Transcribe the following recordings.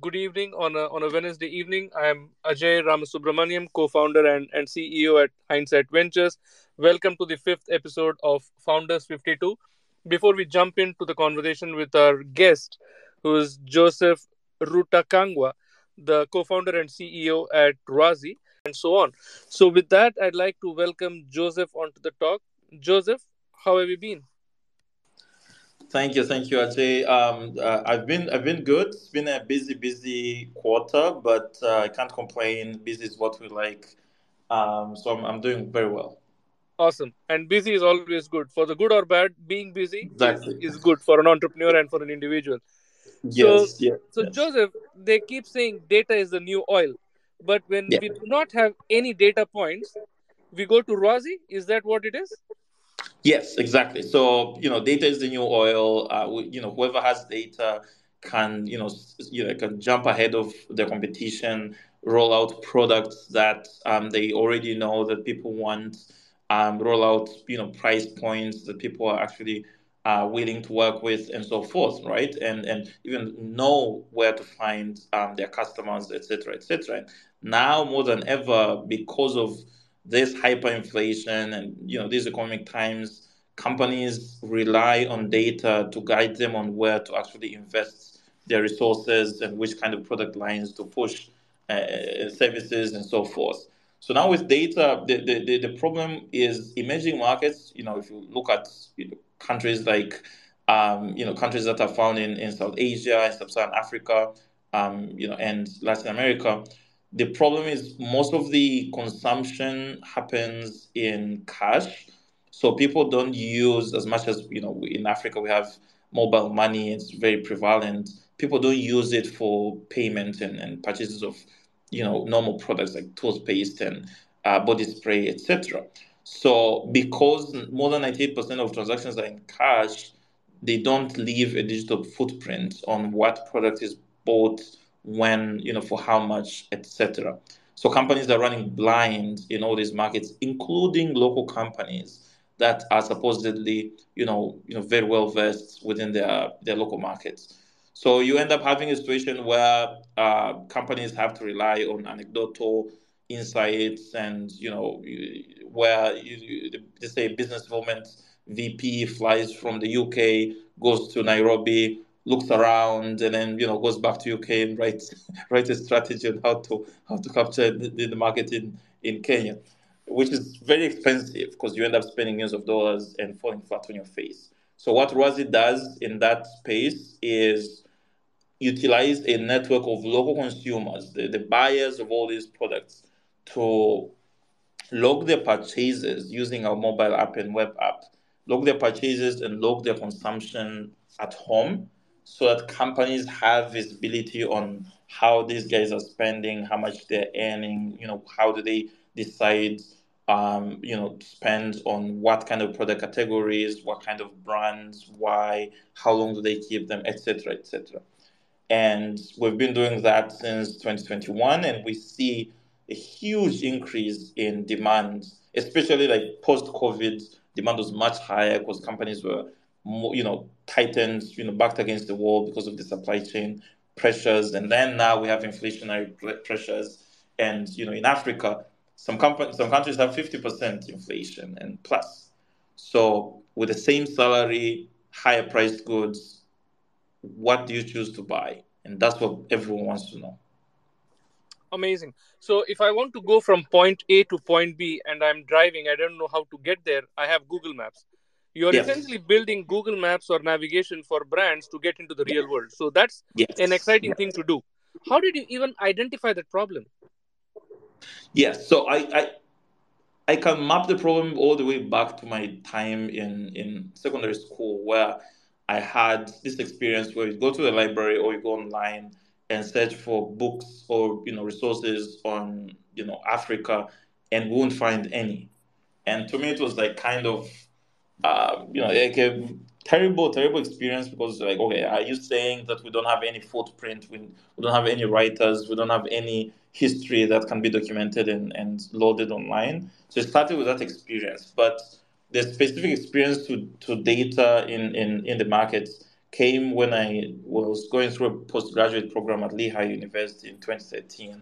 good evening on a, on a Wednesday evening. I am Ajay Ramasubramaniam, co founder and, and CEO at Hindsight Ventures. Welcome to the fifth episode of Founders 52. Before we jump into the conversation with our guest, who is Joseph Rutakangwa, the co founder and CEO at Rwazi, and so on. So, with that, I'd like to welcome Joseph onto the talk. Joseph, how have you been? Thank you, thank you, Ajay. Um, uh, I've been I've been good. It's been a busy, busy quarter, but uh, I can't complain. Busy is what we like, um, so I'm I'm doing very well. Awesome, and busy is always good. For the good or bad, being busy exactly. is, is good for an entrepreneur and for an individual. Yes, so, yes. So yes. Joseph, they keep saying data is the new oil, but when Yeah. we do not have any data points, we go to Rwazi. Is that what it is? Yes, exactly. So you know, data is the new oil. Uh, we, you know, whoever has data can you know you know can jump ahead of the competition, roll out products that um, they already know that people want, um, roll out you know price points that people are actually uh, willing to work with, and so forth, right? And and even know where to find um, their customers, etc., etc. Now more than ever, because of this hyperinflation and you know these economic times companies rely on data to guide them on where to actually invest their resources and which kind of product lines to push uh, services and so forth. So now with data the, the, the, problem is emerging markets you know if you look at you know, countries like um, you know countries that are found in, in south asia and sub-saharan africa um, you know and latin america the problem is most of the consumption happens in cash. So people don't use as much as, you know, in Africa we have mobile money, it's very prevalent. People don't use it for payment and, and purchases of, you know, normal products like toothpaste and uh, body spray, etc. So because more than 98% of transactions are in cash, they don't leave a digital footprint on what product is bought when you know for how much etc so companies are running blind in all these markets including local companies that are supposedly you know you know very well versed within their their local markets. So you end up having a situation where uh, companies have to rely on anecdotal insights and you know where you, you, they say business development vp flies from the uk goes to nairobi looks around and then you know goes back to UK and writes writes a strategy on how to how to capture the, the market in, in Kenya, which is very expensive because you end up spending millions of dollars and falling flat on your face. So what Rwazi does in that space is utilize a network of local consumers, the, the buyers of all these products, to log their purchases using our mobile app and web app, log their purchases and log their consumption at home so that companies have visibility on how these guys are spending, how much they're earning, you know, how do they decide um, you know, spend on what kind of product categories, what kind of brands, why, how long do they keep them, etc., etc. And we've been doing that since 2021, and we see a huge increase in demand, especially like post COVID. Demand was much higher because companies were, more, you know, tightened, you know, backed against the wall because of the supply chain pressures, and then now we have inflationary pressures, and you know, in Africa, some companies, some countries have 50% inflation and plus. So with the same salary, higher priced goods, what do you choose to buy? And that's what everyone wants to know. Amazing. So if I want to go from point A to point B and I'm driving, I don't know how to get there. I have Google Maps. You're essentially building Google Maps or navigation for brands to get into the real world. So that's Yes. an exciting thing to do. How did you even identify that problem? Yes. So I, I I can map the problem all the way back to my time in, in secondary school where I had this experience where you go to the library or you go online and search for books or you know resources on you know Africa and won't find any. And to me it was like kind of uh, you know, like a terrible, terrible experience because, like, okay, are you saying that we don't have any footprint, we, we don't have any writers, we don't have any history that can be documented and, and loaded online? So it started with that experience, but the specific experience to, to data in, in, in the markets came when I was going through a postgraduate program at Lehigh University in 2013.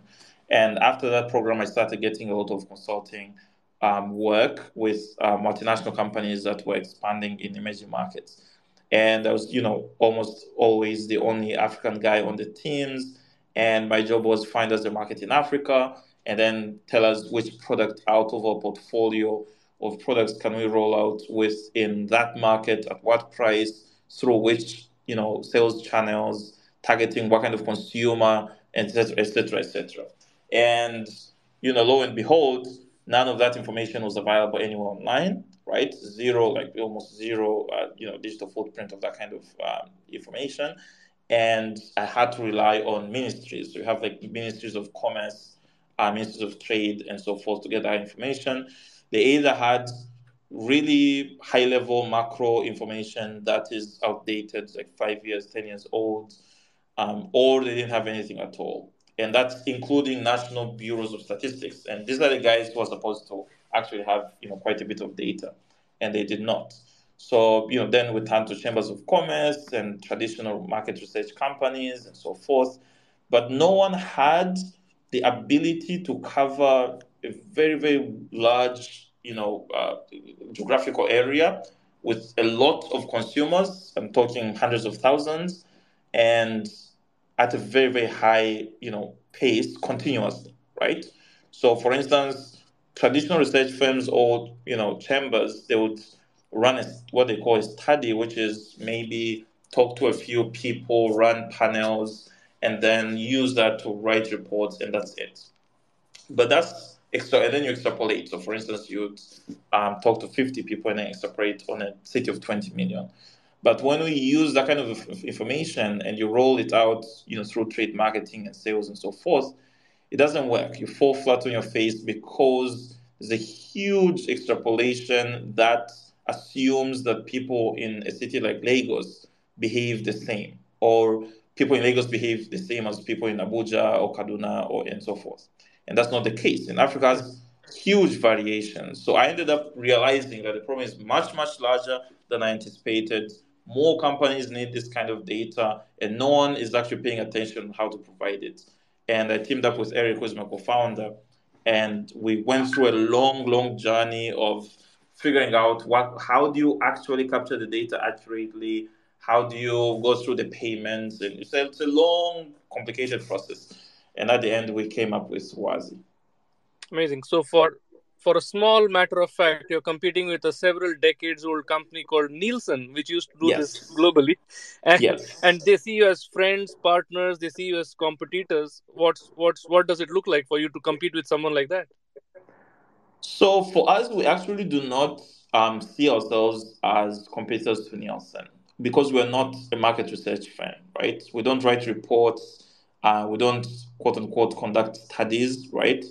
And after that program, I started getting a lot of consulting um, work with uh, multinational companies that were expanding in emerging markets. And I was, you know, almost always the only African guy on the teams. And my job was find us a market in Africa and then tell us which product out of our portfolio of products can we roll out within that market at what price through which you know sales channels targeting what kind of consumer etc etc etc and you know lo and behold none of that information was available anywhere online right? Zero like almost zero uh, you know digital footprint of that kind of um, information. And i had to rely on ministries. You have like ministries of commerce uh, ministries of trade and so forth to get that information. They either had really high level macro information that is outdated, like five years, 10 years old, um, or they didn't have anything at all. And that's including national bureaus of statistics. And these are the guys who are supposed to actually have you know quite a bit of data, and they did not. So you know then we turn to chambers of commerce and traditional market research companies and so forth, but no one had the ability to cover a very very large you know, uh, geographical area with a lot of consumers. I'm talking hundreds of thousands, and at a very very high you know pace continuously, right? So, for instance, traditional research firms or you know chambers they would run a, what they call a study, which is maybe talk to a few people, run panels, and then use that to write reports, and that's it. But that's extra, and then you extrapolate. So, for instance, you um, talk to 50 people and then extrapolate on a city of 20 million. But when we use that kind of information and you roll it out, you know, through trade marketing and sales and so forth, it doesn't work. You fall flat on your face because there's a huge extrapolation that assumes that people in a city like Lagos behave the same, or people in Lagos behave the same as people in Abuja or Kaduna or and so forth and that's not the case. In Africa has huge variations. So I ended up realizing that the problem is much, much larger than I anticipated. More companies need this kind of data, and no one is actually paying attention how to provide it. And I teamed up with Eric, who's my co-founder, and we went through a long, long journey of figuring out what how do you actually capture the data accurately how do you go through the payments and it's a, it's a long complicated process and at the end we came up with Rwazi. Amazing. So for for a small matter of fact, you're competing with a several decades old company called Nielsen, which used to do yes. this globally. And, yes. and they see you as friends, partners, they see you as competitors. What's what's what does it look like for you to compete with someone like that? So for us, we actually do not um, see ourselves as competitors to Nielsen because we're not a market research firm, right? We don't write reports uh, we don't quote unquote conduct studies, right?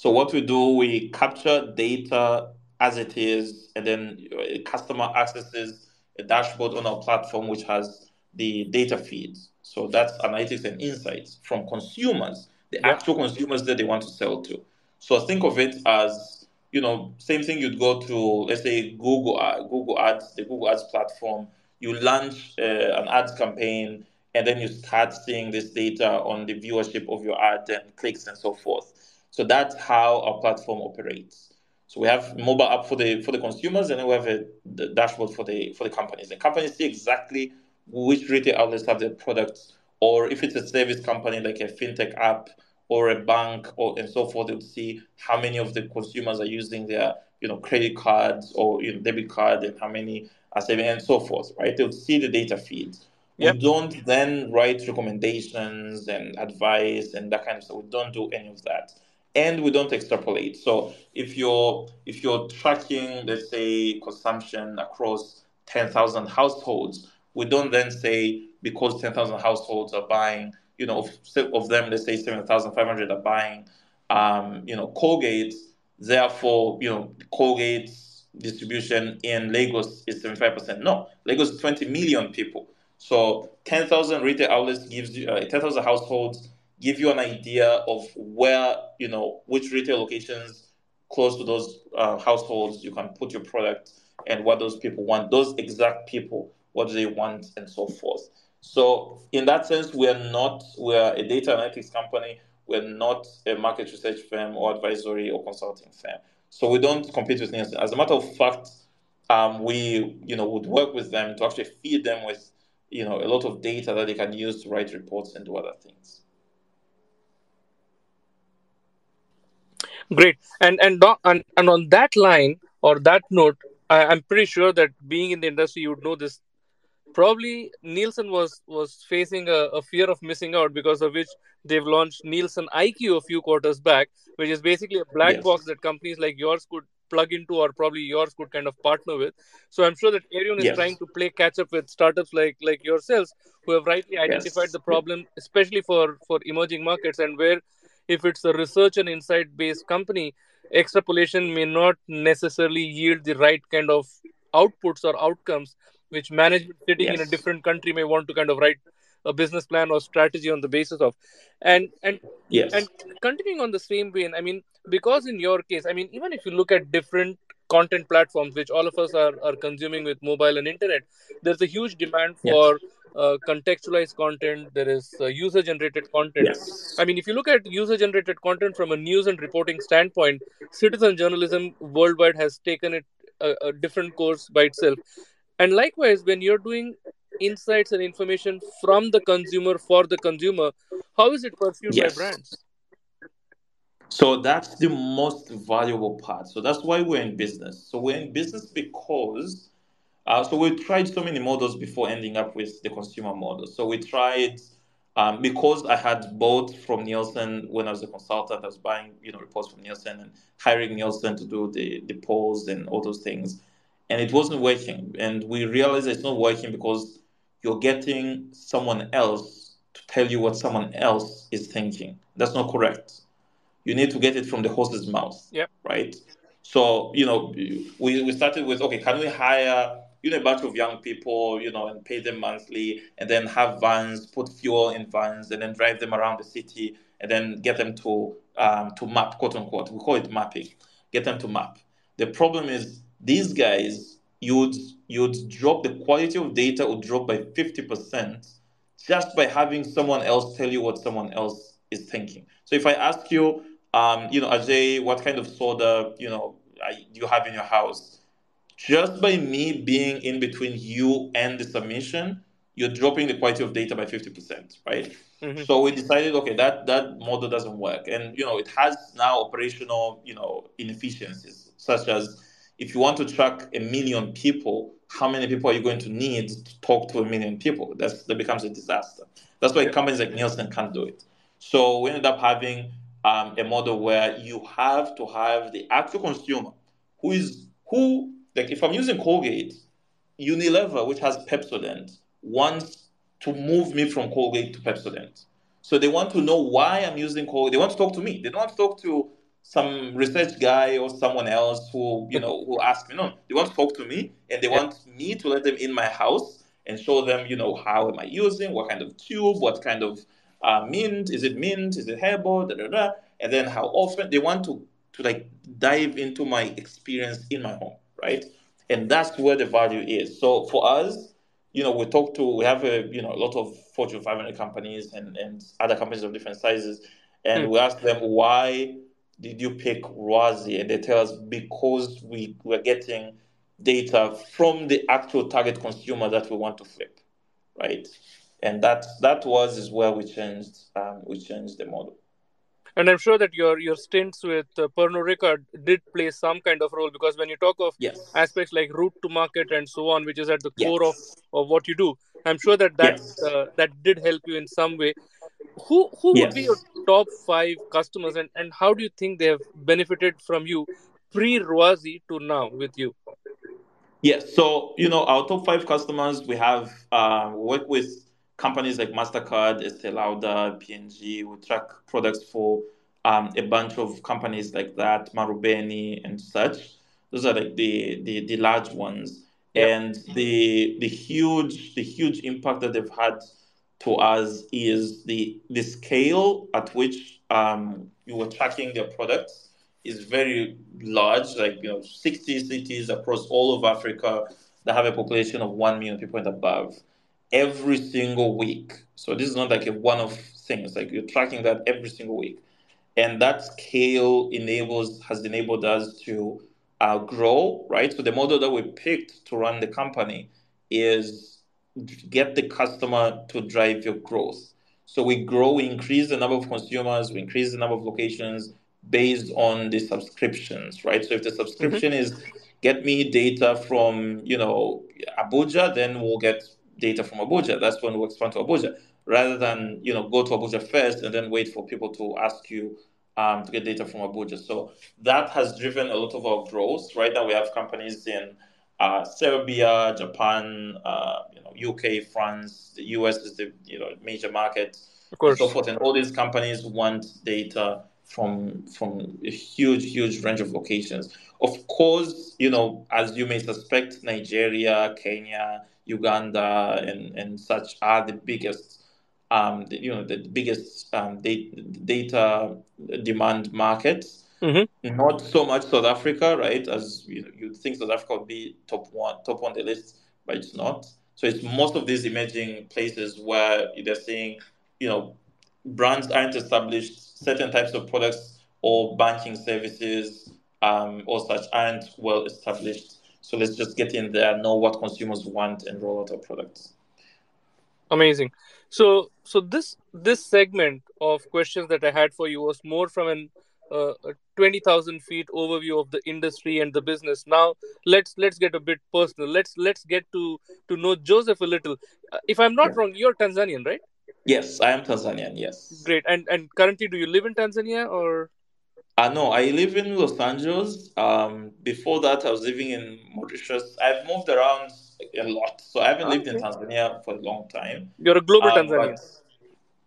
So what we do, we capture data as it is, and then a customer accesses a dashboard on our platform which has the data feeds. So that's analytics and insights from consumers, the actual consumers that they want to sell to. So think of it as you know, same thing you'd go to, let's say Google uh, Google Ads, the Google Ads platform. You launch uh, an ads campaign and then you start seeing this data on the viewership of your ad and clicks and so forth. So that's how our platform operates. So we have mobile app for the for the consumers, and then we have a the dashboard for the for the companies. The companies see exactly which retail outlets have their products, or if it's a service company like a fintech app or a bank or and so forth, they'll see how many of the consumers are using their you know credit cards or you know, debit card and how many are saving and so forth. Right? They'll see the data feeds. Yep. We don't then write recommendations and advice and that kind of stuff. We don't do any of that. And we don't extrapolate. So if you're if you're tracking, let's say, consumption across 10,000 households, we don't then say because 10,000 households are buying, you know, of, of them, let's say 7,500 are buying, um, you know, Colgate, therefore, you know, Colgate's distribution in Lagos is 75%. No, Lagos is 20 million people. So 10,000 retail outlets gives you, uh, 10,000 households give you an idea of where, you know, which retail locations close to those uh, households you can put your product and what those people want. Those exact people what do they want, and so forth. So in that sense, we are not we are a data analytics company. We're not a market research firm or advisory or consulting firm. So we don't compete with Nielsen. As a matter of fact, um, we you know would work with them to actually feed them with you know a lot of data that they can use to write reports and do other things. Great, and and and, and on that line or that note, I, I'm pretty sure that being in the industry, you would know this probably Nielsen was was facing a, a, fear of missing out because of which they've launched Nielsen IQ a few quarters back, which is basically a black yes. box that companies like yours could plug into or probably yours could kind of partner with. So I'm sure that Arion is yes. trying to play catch up with startups like like yourselves who have rightly identified yes. the problem, especially for for emerging markets and where if it's a research and insight based company, extrapolation may not necessarily yield the right kind of outputs or outcomes which management sitting yes. in a different country may want to kind of write a business plan or strategy on the basis of and and yes and continuing on the same vein i mean because in your case i mean even if you look at different content platforms which all of us are, are consuming with mobile and internet there's a huge demand for yes. Uh, contextualized content there is uh, user generated content yes. i mean if you look at user generated content from a news and reporting standpoint citizen journalism worldwide has taken it a, a different course by itself and likewise, when you're doing insights and information from the consumer for the consumer, how is it pursued yes. by brands? So that's the most valuable part. So that's why we're in business. So we're in business because uh, so we tried so many models before ending up with the consumer model. So we tried um, because I had both from Nielsen when I was a consultant, I was buying you know reports from Nielsen and hiring Nielsen to do the the polls and all those things and it wasn't working. And we realized it's not working because you're getting someone else to tell you what someone else is thinking. That's not correct. You need to get it from the horse's mouth. Yep. Right. So you know, we we started with okay, can we hire you know a bunch of young people, you know, and pay them monthly, and then have vans, put fuel in vans, and then drive them around the city, and then get them to um, to map, quote unquote. We call it mapping. Get them to map. The problem is these guys, you'd you'd drop the quality of data would drop by 50% just by having someone else tell you what someone else is thinking. So if I ask you, um, you know, Ajay, what kind of soda, you know, do you have in your house? Just by me being in between you and the submission, you're dropping the quality of data by 50%, right? Mm-hmm. So we decided, okay, that that model doesn't work, and you know, it has now operational, you know, inefficiencies such as if you want to track a million people, how many people are you going to need to talk to a million people? That's, that becomes a disaster. That's why companies like Nielsen can't do it. So we ended up having um, a model where you have to have the actual consumer who is who like if I'm using Colgate, Unilever, which has Pepsodent, wants to move me from Colgate to Pepsodent. So they want to know why I'm using Colgate. They want to talk to me. They don't want to talk to some research guy or someone else who you know who ask me no they want to talk to me and they want me to let them in my house and show them you know how am i using what kind of tube what kind of uh, mint is it mint is it herbal da, da, da. and then how often they want to to like dive into my experience in my home right and that's where the value is so for us you know we talk to we have a you know a lot of fortune 500 companies and and other companies of different sizes and mm. we ask them why did you pick Rwazi? And they tell us because we were getting data from the actual target consumer that we want to flip, right? And that that was is where we changed um, we changed the model. And I'm sure that your your stints with uh, Pernod Ricard did play some kind of role because when you talk of yes. aspects like route to market and so on, which is at the yes. core of, of what you do, I'm sure that that yes. uh, that did help you in some way who who would be your top five customers and, and how do you think they have benefited from you pre Rwazi to now with you? Yes, so you know our top five customers we have uh, work with companies like Mastercard, Estee Lauder, P&G. We track products for um, a bunch of companies like that, Marubeni and such. Those are like the the, the large ones, yep. and the the huge the huge impact that they've had to us is the the scale at which um, you were tracking their products is very large, like you know, 60 cities across all of Africa, that have a population of 1 million people and above every single week. So this is not like a one-off thing. It's like you're tracking that every single week. And that scale enables has enabled us to uh, grow, right? So the model that we picked to run the company is get the customer to drive your growth. So we grow, we increase the number of consumers, we increase the number of locations based on the subscriptions, right? So if the subscription mm-hmm. is get me data from, you know, Abuja, then we'll get data from Abuja. That's when we expand to Abuja, rather than you know go to Abuja first and then wait for people to ask you um, to get data from Abuja. So that has driven a lot of our growth. Right now, we have companies in uh, Serbia, Japan, uh, you know, UK, France, the US is the you know major market, of course. and so forth. And all these companies want data from from a huge, huge range of locations. Of course, you know, as you may suspect, Nigeria, Kenya, Uganda, and, and such are the biggest, um, the, you know, the biggest um, data demand markets. Mm-hmm. Not so much South Africa, right? As you know, you'd think South Africa would be top one, top on the list, but it's not. So it's most of these emerging places where they're seeing, you know, brands aren't established, certain types of products or banking services um, or such aren't well established. So let's just get in there, know what consumers want, and roll out our products. Amazing. So, so this this segment of questions that I had for you was more from an uh, a twenty thousand feet overview of the industry and the business. Now, let's let's get a bit personal. Let's let's get to to know Joseph a little. Uh, if I'm not yeah. wrong, you're Tanzanian, right? Yes, I am Tanzanian. Yes. Great. And and currently, do you live in Tanzania or? Uh, no, I live in Los Angeles. Um, before that, I was living in Mauritius. I've moved around a lot, so I haven't okay. lived in Tanzania for a long time. You're a global um, Tanzanian.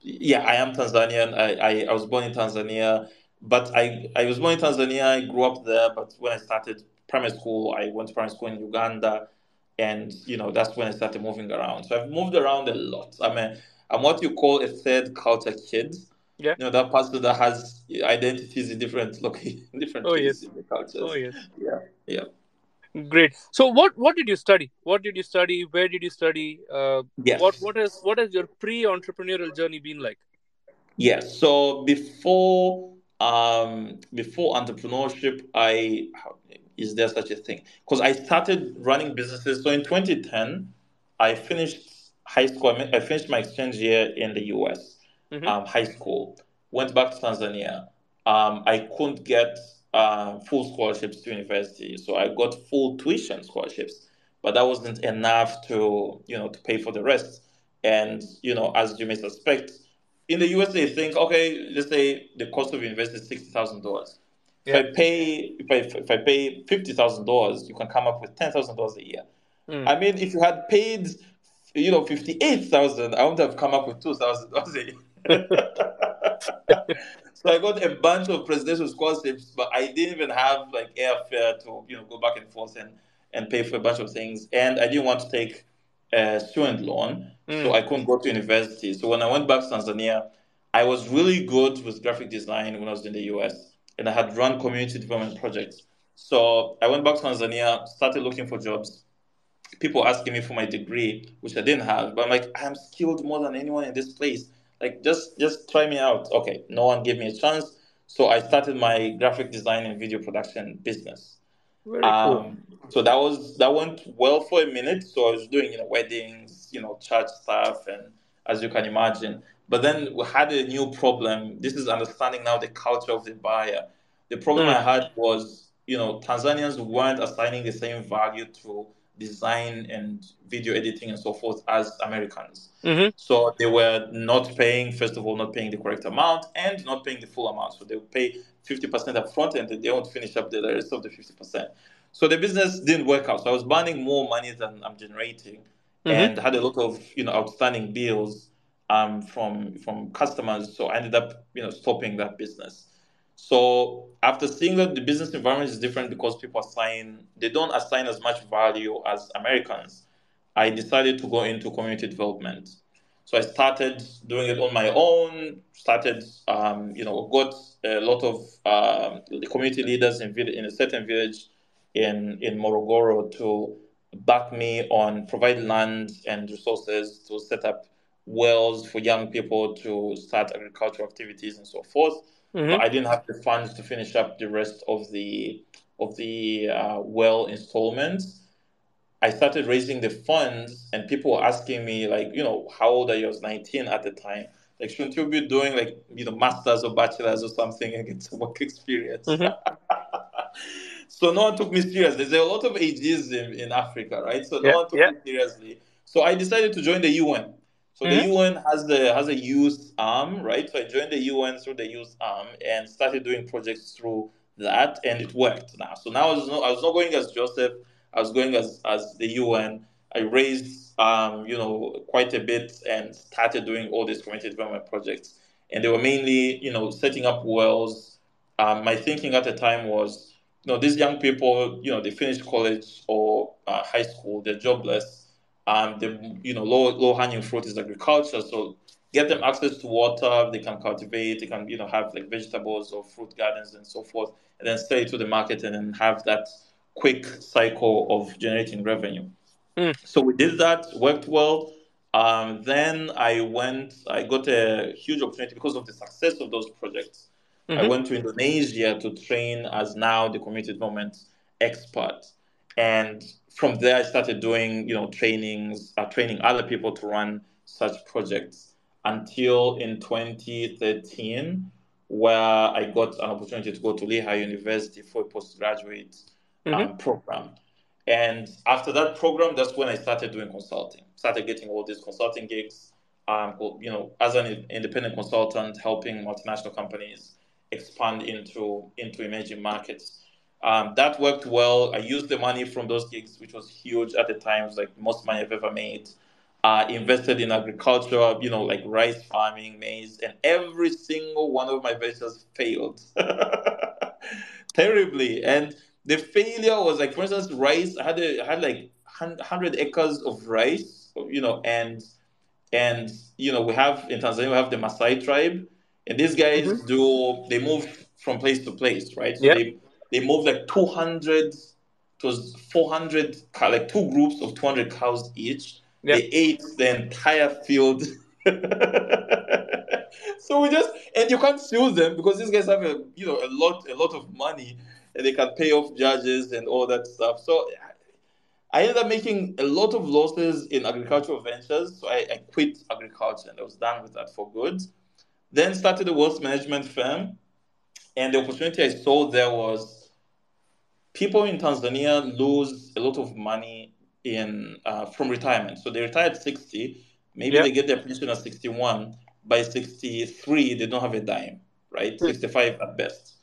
Yeah, I am Tanzanian. I, I, I was born in Tanzania, but I, I was born in Tanzania. I grew up there, but when I started primary school, I went to primary school in Uganda, and you know that's when I started moving around. So I've moved around a lot. I mean, I'm what you call a third culture kid. Yeah. You know, that person that has identities in different locations, different oh, yes. in the cultures. Oh, yes. Yeah. Yeah. Great. So, what what did you study? What did you study? Where did you study? Uh, yes. What what has what has your pre-entrepreneurial journey been like? Yes. So before um before entrepreneurship, I is there such a thing? Because I started running businesses. So in 2010, I finished high school. I finished my exchange year in the U.S mm-hmm. um, high school, went back to Tanzania. Um, I couldn't get uh, full scholarships to university, so I got full tuition scholarships, but that wasn't enough to you know to pay for the rest. And you know, as you may suspect, in the US they think, okay, let's say the cost of university is sixty thousand dollars. If I pay if I if I pay fifty thousand dollars, you can come up with ten thousand dollars a year. Mm. I mean, if you had paid, you know, fifty eight thousand, I would have come up with two thousand dollars a year. So I got a bunch of presidential scholarships, but I didn't even have like airfare to you know go back and forth and and pay for a bunch of things, and I didn't want to take a student loan, mm. so I couldn't go to university. So when I went back to Tanzania, I was really good with graphic design when I was in the US, and I had run community development projects. So I went back to Tanzania, started looking for jobs. People asking me for my degree, which I didn't have, but I'm like, I'm skilled more than anyone in this place like just just try me out. Okay no one gave me a chance so i started my graphic design and video production business. Very um, cool. so that was that went well for a minute so i was doing you know weddings you know church stuff and as you can imagine. But then we had a new problem. This is understanding now the culture of the buyer. The problem mm. i had was you know tanzanians weren't assigning the same value to design and video editing and so forth as Americans. Mm-hmm. So they were not paying, first of all, not paying the correct amount and not paying the full amount. So they would pay 50% up front and they won't finish up the rest of the 50%. So the business didn't work out. So I was burning more money than I'm generating mm-hmm. and had a lot of, you know, outstanding bills um, from from customers. So I ended up, you know, stopping that business. So after seeing that the business environment is different because people assign they don't assign as much value as Americans, I decided to go into community development. So I started doing it on my own. Started, um, you know, got a lot of the community leaders in in a certain village in in Morogoro to back me on provide land and resources to set up wells for young people to start agricultural activities and so forth. Mm-hmm. But I didn't have the funds to finish up the rest of the of the uh, well installments. I started raising the funds, and people were asking me, like, you know, how old are you? I was 19 at the time. Like, shouldn't you be doing like, you know, masters or bachelors or something and get some work experience? Mm-hmm. so no one took me seriously. There's a lot of ageism in Africa, right? So no yeah, one took yeah. me seriously. So I decided to join the UN. So mm-hmm. the UN has the has a youth arm, right? So I joined the UN through the youth arm and started doing projects through that, and it worked. Now, so now I was not I was not going as Joseph. I was going as as the UN. I raised um, you know quite a bit and started doing all these community development projects, and they were mainly you know setting up wells. Um, my thinking at the time was, you know, these young people, you know, they finished college or uh, high school, they're jobless um, the you know low low hanging fruit is agriculture. So get them access to water. They can cultivate. They can you know have like vegetables or fruit gardens and so forth, and then sell it to the market and then have that quick cycle of generating revenue. Mm. So we did that. Worked well. Um, then I went. I got a huge opportunity because of the success of those projects. Mm-hmm. I went to Indonesia to train as now the community development expert, and from there, I started doing, you know, trainings, uh, training other people to run such projects until in 2013, where I got an opportunity to go to Lehigh University for a postgraduate um, mm-hmm. um, program. And after that program, that's when I started doing consulting. Started getting all these consulting gigs. Um, you know, as an independent consultant, helping multinational companies expand into into emerging markets. Um, that worked well. I used the money from those gigs, which was huge at the time. It was like most money I've ever made. Uh, invested in agriculture, you know, like rice farming, maize, and every single one of my ventures failed terribly. And the failure was like, for instance, rice. I had a, I had like hundred acres of rice, you know, and and you know we have in Tanzania we have the Maasai tribe, and these guys mm-hmm. do they move from place to place, right? So they they moved like 200 it was 400 like two groups of 200 cows each. Yeah. they ate the entire field. So we just and you can't sue them because these guys have a you know a lot a lot of money and they can pay off judges and all that stuff. So I ended up making a lot of losses in agricultural ventures, so I, I quit agriculture and I was done with that for good. Then started a wealth management firm, and the opportunity I saw there was people in Tanzania lose a lot of money in uh, from retirement. So they retire at 60, maybe yep. they get their pension at 61. By 63, they don't have a dime, right? Mm. 65 at best.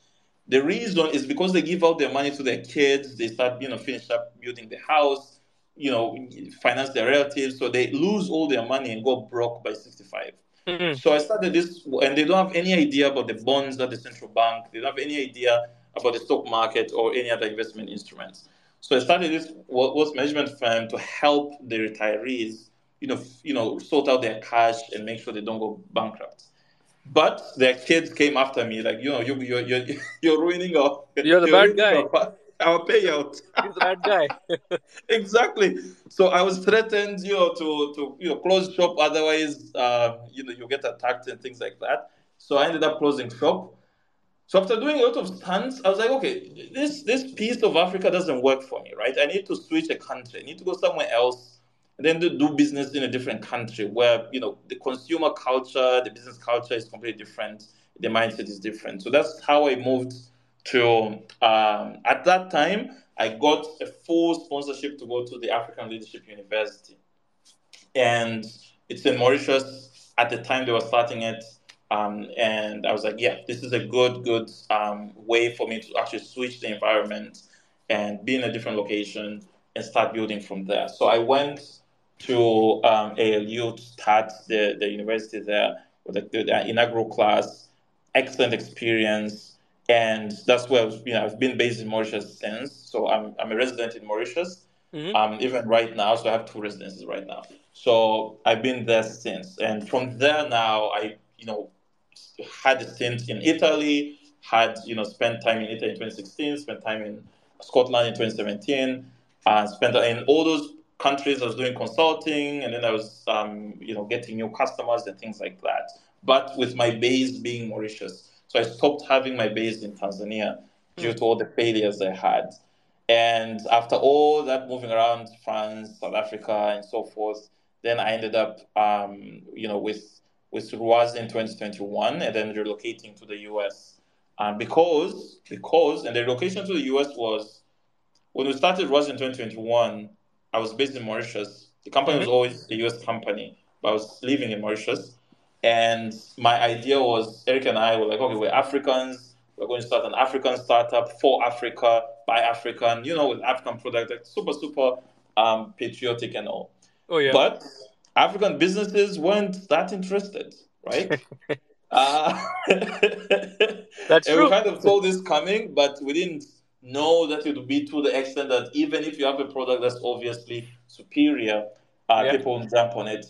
The reason is because they give out their money to their kids. They start, you know, finish up building the house, you know, finance their relatives. So they lose all their money and go broke by 65. Mm-hmm. So I started this, and they don't have any idea about the bonds at the central bank. They don't have any idea about the stock market or any other investment instruments. So I started this wealth management firm to help the retirees, you know, you know, sort out their cash and make sure they don't go bankrupt. But their kids came after me, like, you know, you, you're, you're, you're ruining our. You're the you're bad guy. Our, our payout. He's the bad guy. exactly. So I was threatened, you know, to to you know close shop. Otherwise, uh, you know, you get attacked and things like that. So I ended up closing shop. So after doing a lot of stunts, I was like, okay, this this piece of Africa doesn't work for me, right? I need to switch a country. I need to go somewhere else and then do business in a different country where you know the consumer culture, the business culture is completely different, the mindset is different. So that's how I moved to. Um, at that time, I got a full sponsorship to go to the African Leadership University, and it's in Mauritius. At the time, they were starting it. Um, and I was like, yeah, this is a good, good um, way for me to actually switch the environment and be in a different location and start building from there. So I went to um, ALU to start the, the university there with the, the inaugural class, excellent experience. And that's where you know, I've been based in Mauritius since. So I'm, I'm a resident in Mauritius, mm-hmm. um, even right now. So I have two residences right now. So I've been there since. And from there now, I, you know, had stint in Italy, had you know spent time in Italy in 2016, spent time in Scotland in 2017, Uh, spent in all those countries. I was doing consulting, and then I was, um, you know, getting new customers and things like that. But with my base being Mauritius, so I stopped having my base in Tanzania due to all the failures I had. And after all that moving around France, South Africa, and so forth, then I ended up, um, you know, with with Rwazi in 2021, and then relocating to the US. Um, because because and the relocation to the US was when we started Rwazi in 2021. I was based in Mauritius. The company was Mhm. always a US company, but I was living in Mauritius. And my idea was Eric and I were like, okay, we're Africans. We're going to start an African startup for Africa, by African, you know, with African product, like super, super um, patriotic and all. Oh yeah. But African businesses weren't that interested, right? uh, That's and true. we kind of saw this coming, but we didn't know that it would be to the extent that even if you have a product that's obviously superior, uh, Yeah. people will jump on it.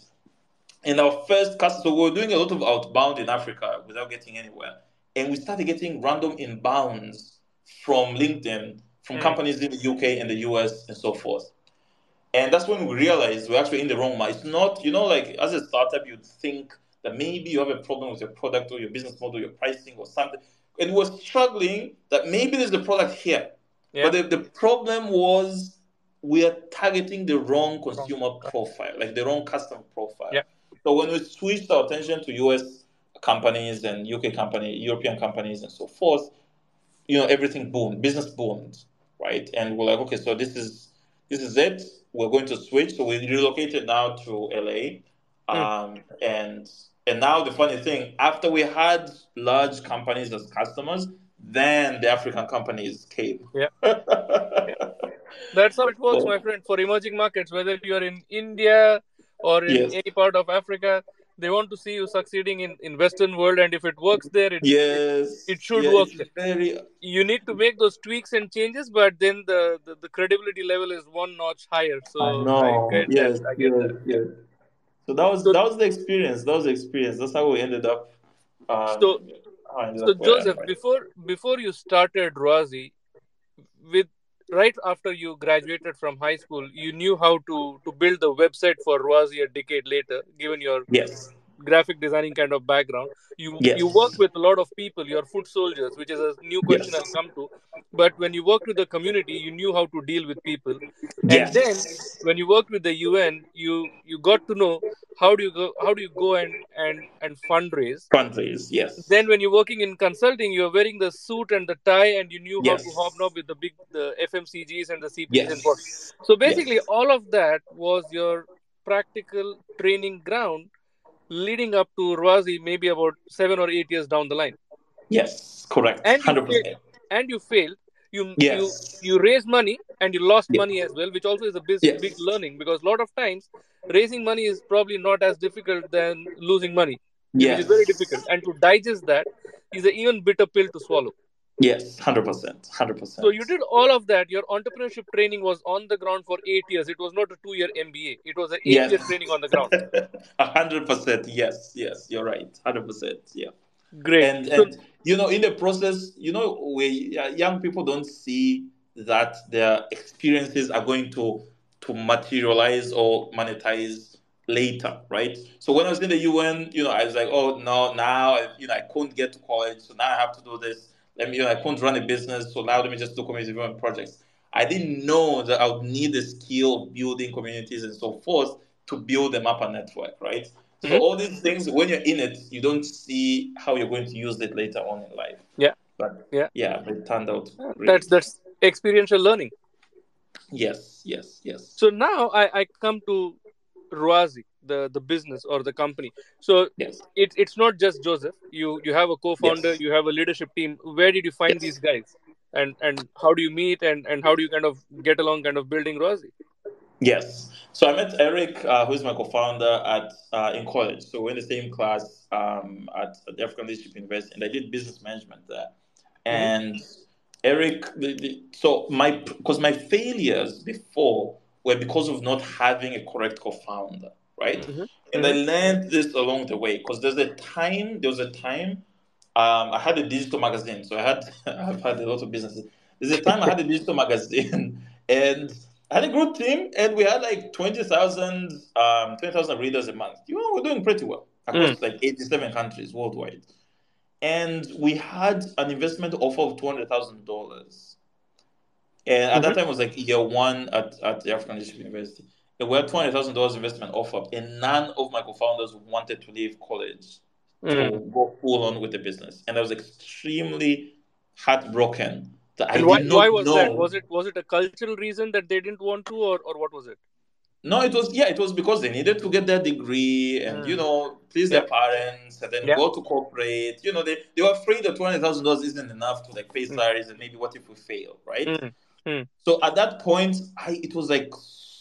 In our first customer, so we were doing a lot of outbound in Africa without getting anywhere. And we started getting random inbounds from LinkedIn, from Mm. companies in the UK and the US and so forth. And that's when we realized we're actually in the wrong market. It's not, you know, like as a startup, you'd think that maybe you have a problem with your product or your business model, your pricing or something. And we're struggling that maybe there's a product here. Yeah. But the, the problem was we are targeting the wrong consumer profile, like the wrong customer profile. Yeah. So when we switched our attention to US companies and UK company, European companies and so forth, you know, everything boomed, business boomed, right? And we're like, okay, so this is this is it. We're going to switch. So we relocated now to LA. Um, and and now the funny thing, after we had large companies as customers, then the African companies came. Yeah. That's how it works, So- my friend. For emerging markets, whether you are in India or in Yes. any part of Africa, they want to see you succeeding in, in Western world, and if it works there, it, yes. it should yeah, work it's Very you need to make those tweaks and changes, but then the, the, the credibility level is one notch higher. So I know. get yes, that. I get yes, that. yes. So that was So- that was the experience. That was the experience. That's how we ended up. Um, So- ended So up where I am Joseph, before before you started Rwazi, with right after you graduated from high school, you knew how to to build the website for Rwazi a decade later, given your Yes. graphic designing kind of background. You Yes. you work with a lot of people. You're foot soldiers, which is a new question Yes. I'll come to. But when you worked with the community, you knew how to deal with people. And then when you worked with the UN, you you got to know how do you go how do you go and and and fundraise. Fundraise. Yes. Then when you're working in consulting, you're wearing the suit and the tie, and you knew how to hobnob with the big the FMCGs and the CPGs and what. So basically, Yes. all of that was your practical training ground leading up to Rwazi maybe about seven or eight years down the line. Yes. Correct. And you Hundred percent. And you failed. You Yes. you you raised money and you lost Yes. money as well, which also is a big, Yes. big learning because a lot of times raising money is probably not as difficult than losing money, Yes. which is very difficult. And to digest that is an even bitter pill to swallow. Yes. Hundred percent. Hundred percent. So you did all of that. Your entrepreneurship training was on the ground for eight years. It was not a two-year MBA. It was an eight-year training on the ground. A hundred percent. Yes. Yes. You're right. Hundred percent. Yeah. Great. and So- and you know in the process you know we uh, young people don't see that their experiences are going to to materialize or monetize later right? So when i was in the un you know i was like oh no now I, you know i couldn't get to college so now i have to do this. Let me you know i couldn't run a business so now let me just do community development projects. I didn't know that i would need the skill of building communities and so forth to build them up a network right so Mhm. all these things, when you're in it, you don't see how you're going to use it later on in life. Yeah. But Yeah. yeah, it turned out. great. that's that's experiential learning. yes, yes, yes. So now I, I come to Rwazi, the, the business or the company. So Yes. it, it's not just Joseph. You you have a co-founder, Yes. you have a leadership team. Where did you find Yes. these guys? And and how do you meet and, and how do you kind of get along kind of building Rwazi? Yes. So I met Eric, uh, who's my co-founder at uh, in college. So we're in the same class um, at, at the African Leadership University, and I did business management there. And Eric, the, the, so my because my failures before were because of not having a correct co-founder, right? Mhm. And I learned this along the way because there's a time. There was a time. Um, I had a digital magazine, so I had I've had a lot of businesses. There's a time I had a digital magazine, and I had a good team, and we had like 20,000 um, 20, readers a month. You know, we're doing pretty well across mm. like 87 countries worldwide. And we had an investment offer of $200,000. And at mm-hmm. that time, it was like year one at, at the African Leadership University. And we had $200,000 investment offer, and none of my co founders wanted to leave college mm. to go full on with the business. And I was extremely heartbroken and why, why was know. that? Was it was it a cultural reason that they didn't want to, or, or what was it? No, it was yeah, it was because they needed to get their degree and mm. you know please yeah. their parents and then yeah. go to corporate. You know they, they were afraid that twenty thousand dollars isn't enough to like pay mm. salaries mm. and maybe what if we fail, right? Mm. So at that point, I it was like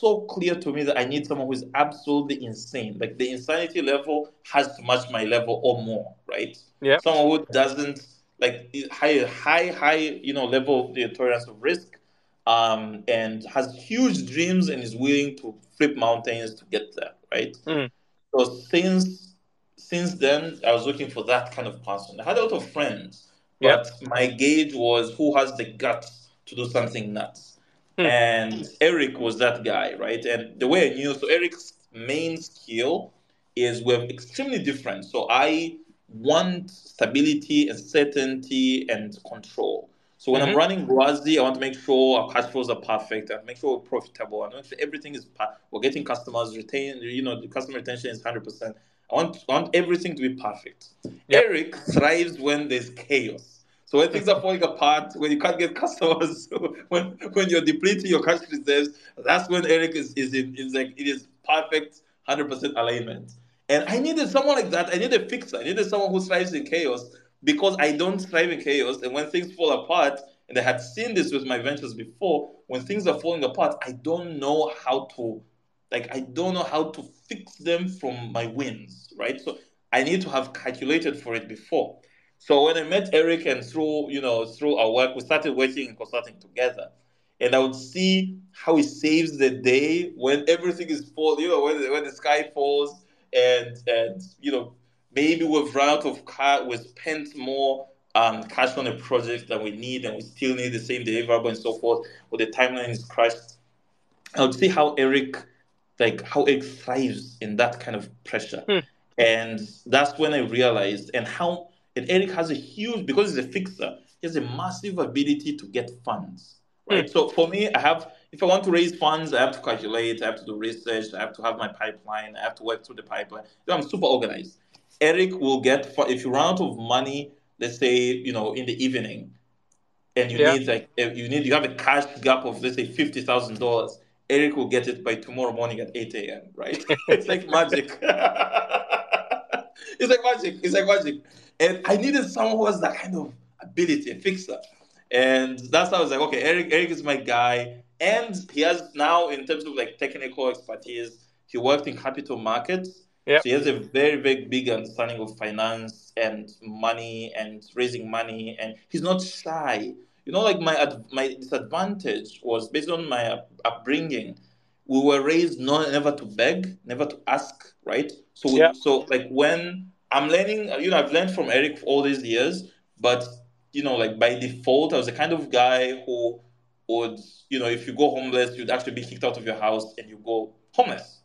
so clear to me that I need someone who is absolutely insane. Like the insanity level has to match my level or more, right? Yeah. Someone who doesn't like high, high, high, you know, level of the tolerance of risk, um, and has huge dreams and is willing to flip mountains to get there, right? Mm. So since since then, I was looking for that kind of person. I had a lot of friends, but yep. my gauge was who has the guts to do something nuts. Mm. And Eric was that guy, right? And the way I knew, so Eric's main skill is we're extremely different. So I want stability and certainty and control. So when mm-hmm. I'm running Rwazi, I want to make sure our cash flows are perfect. I make sure we're profitable. I want sure everything is we're getting customers retained. You know, the customer retention is hundred percent. I want I want everything to be perfect. Yep. Eric thrives when there's chaos. So when things are falling apart, when you can't get customers, when when you're depleting your cash reserves, that's when Eric is is in is like it is perfect, hundred percent alignment. And I needed someone like that. I needed a fixer. I needed someone who thrives in chaos because I don't thrive in chaos. And when things fall apart, and I had seen this with my ventures before, when things are falling apart, I don't know how to, like, I don't know how to fix them from my wins, right? So I need to have calculated for it before. So when I met Eric and through, you know, through our work, we started working and consulting together. And I would see how he saves the day when everything is fall, you know, when, when the sky falls and and you know maybe we've run out of car, we spent more um, cash on a project than we need, and we still need the same deliverable and so forth, or the timeline is crushed. I would see how Eric, like how Eric thrives in that kind of pressure, hmm. and that's when I realized and how and Eric has a huge because he's a fixer, he has a massive ability to get funds, right? Hmm. So for me, I have if I want to raise funds, I have to calculate, I have to do research, I have to have my pipeline, I have to work through the pipeline. So I'm super organized. Eric will get if you run out of money, let's say you know in the evening, and you yeah. need like you need you have a cash gap of let's say fifty thousand dollars. Eric will get it by tomorrow morning at eight a.m. Right? it's like magic. it's like magic. It's like magic. And I needed someone who has that kind of ability, a fixer. And that's how I was like, okay, Eric, Eric is my guy. And he has now in terms of like technical expertise he worked in capital markets. Yeah. so he has a very very big understanding of finance and money and raising money. And he's not shy. You know like my my disadvantage was based on my upbringing we were raised not never to beg never to ask right? So yeah. so like when i'm learning you know i've learned from eric all these years but you know like by default i was the kind of guy who would, you know, if you go homeless, you'd actually be kicked out of your house and you go homeless.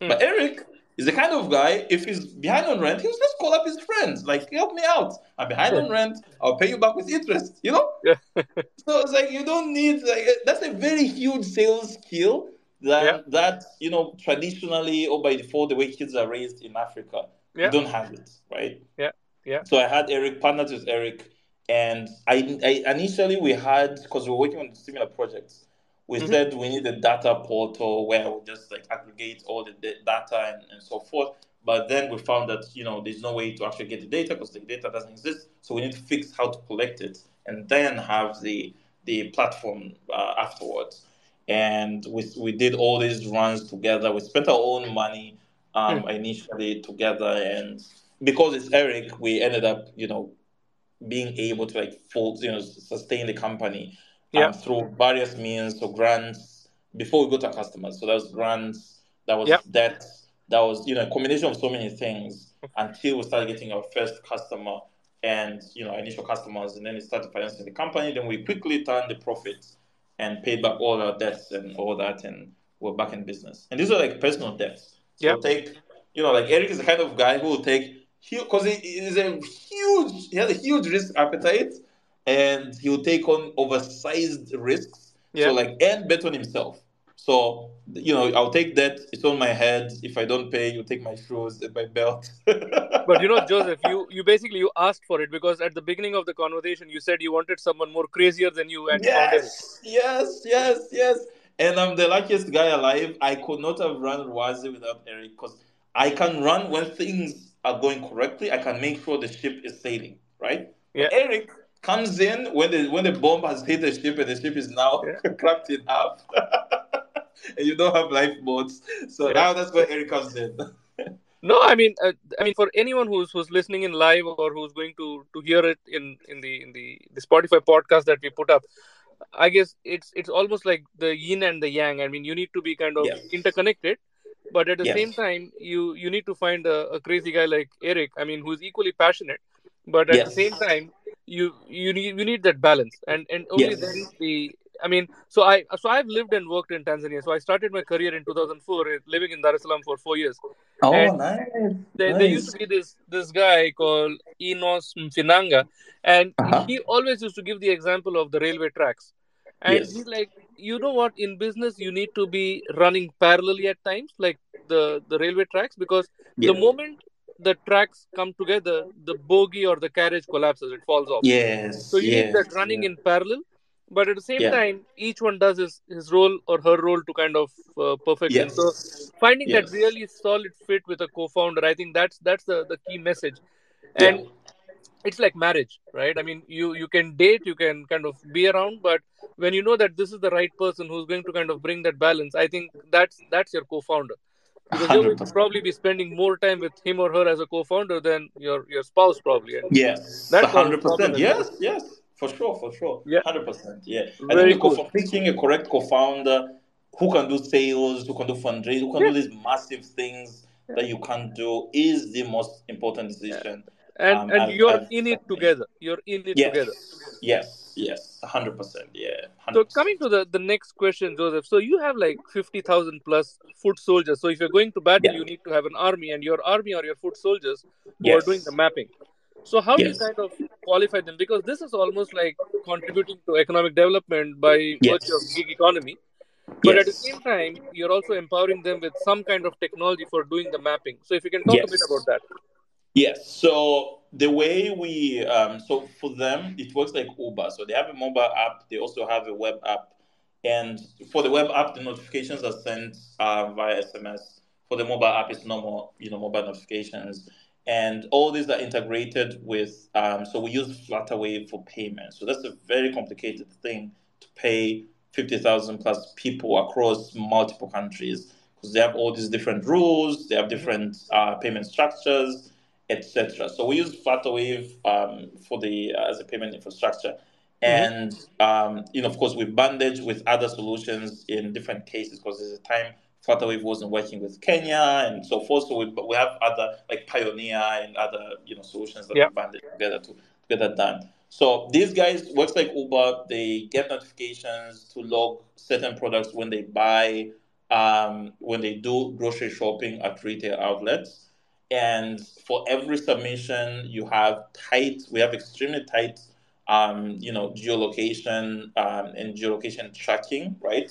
Mm. But Eric is the kind of guy, if he's behind on rent, he'll just call up his friends, like, help me out. I'm behind on rent. I'll pay you back with interest, you know? Yeah. so it's like, you don't need, like, that's a very huge sales skill that, yeah. that, you know, traditionally or by default, the way kids are raised in Africa, yeah. you don't have it, right? Yeah. Yeah. So I had Eric, partnered with Eric and I, I initially we had because we were working on similar projects. We mm-hmm. said we need a data portal where we just like aggregate all the data and, and so forth. But then we found that you know there's no way to actually get the data because the data doesn't exist. So we need to fix how to collect it and then have the the platform uh, afterwards. And we, we did all these runs together. We spent our own money um, mm. initially together, and because it's Eric, we ended up you know being able to like full, you know, sustain the company um, yeah. through various means, so grants before we go to our customers. So that was grants, that was yep. debt, that was you know a combination of so many things until we started getting our first customer and you know initial customers, and then we started financing the company. Then we quickly turned the profits and paid back all our debts and all that, and we're back in business. And these are like personal debts. So Yeah. take, you know, like Eric is the kind of guy who will take because he is a huge, he has a huge risk appetite, and he will take on oversized risks. Yeah. So like and bet on himself. So you know, I'll take that. It's on my head. If I don't pay, you take my shoes and my belt. But you know, Joseph, you you basically you asked for it because at the beginning of the conversation you said you wanted someone more crazier than you and yes, yes, yes, yes. And I'm the luckiest guy alive. I could not have run Rwazi without Eric because I can run when things are going correctly. I can make sure the ship is sailing, right? Yeah. But Eric comes in when the when the bomb has hit the ship and the ship is now cracked in half. and you don't have lifeboats. So Yeah. now that's where Eric comes in. No, I mean, uh, I mean, for anyone who's who's listening in live or who's going to to hear it in in the in the the Spotify podcast that we put up, I guess it's it's almost like the yin and the yang. I mean, you need to be kind of Yes. interconnected, but at the Yes. same time, you you need to find a, a crazy guy like Eric. I mean, who's equally passionate, but at the same time, you you need you need that balance, and and only Yes. then the. I mean, so I so I've lived and worked in Tanzania. So I started my career in 2004, uh, living in Dar es Salaam for four years. Oh, And nice. There, there used to be this this guy called Enos Mfinanga, and Uh-huh. he always used to give the example of the railway tracks. And Yes. he's like, you know what? In business, you need to be running parallelly at times, like the the railway tracks, because the moment the tracks come together, the bogie or the carriage collapses; it falls off. Yes. So you yes, need that running in parallel, but at the same Yeah. time, each one does his, his role or her role to kind of uh, perfection. Yes. So finding that really solid fit with a co-founder, I think that's that's the, the key message. Yeah. And it's like marriage, right? I mean, you you can date, you can kind of be around, but when you know that this is the right person who's going to kind of bring that balance, I think that's that's your co-founder. Because to 100%. probably be spending more time with him or her as a co-founder than your your spouse probably. And Yes, That's a hundred what percent. problem Yes, yes, for sure, for sure. Yeah. hundred percent. Yeah, I Very think the co- cool. picking a correct co-founder who can do sales, who can do fundraising, who can do these massive things that you can't do is the most important decision. And, Um, and I've- you're I've- in it together. You're in it Yes, together. yes, yes, hundred percent. Yeah. So 100%. coming to the, the next question, Joseph. So you have like fifty thousand plus foot soldiers. So if you're going to battle, Yeah. you need to have an army, and your army or your foot soldiers who are doing the mapping. So how do you kind of qualify them? Because this is almost like contributing to economic development by Yes. virtue of gig economy. But at the same time, you're also empowering them with some kind of technology for doing the mapping. So if you can talk a bit about that. Yes. So the way we, um, so for them, it works like Uber. So they have a mobile app. They also have a web app, and for the web app, the notifications are sent uh, via SMS. For the mobile app, it's normal, you know, mobile notifications, and all these are integrated with. Um, so we use Flutterwave for payment. So that's a very complicated thing to pay fifty thousand plus people across multiple countries because they have all these different rules. They have different uh, payment structures etc. So we use Flutterwave um, for the uh, as a payment infrastructure, and um, you know, of course, we bandage with other solutions in different cases because there's a time Flutterwave wasn't working with Kenya and so forth. So we, but we have other like Payoneer and other you know solutions that Yeah. we bandage together to, to get that done. So these guys works like Uber. They get notifications to log certain products when they buy, um, when they do grocery shopping at retail outlets and for every submission you have tight we have extremely tight um, you know geolocation um, and geolocation tracking right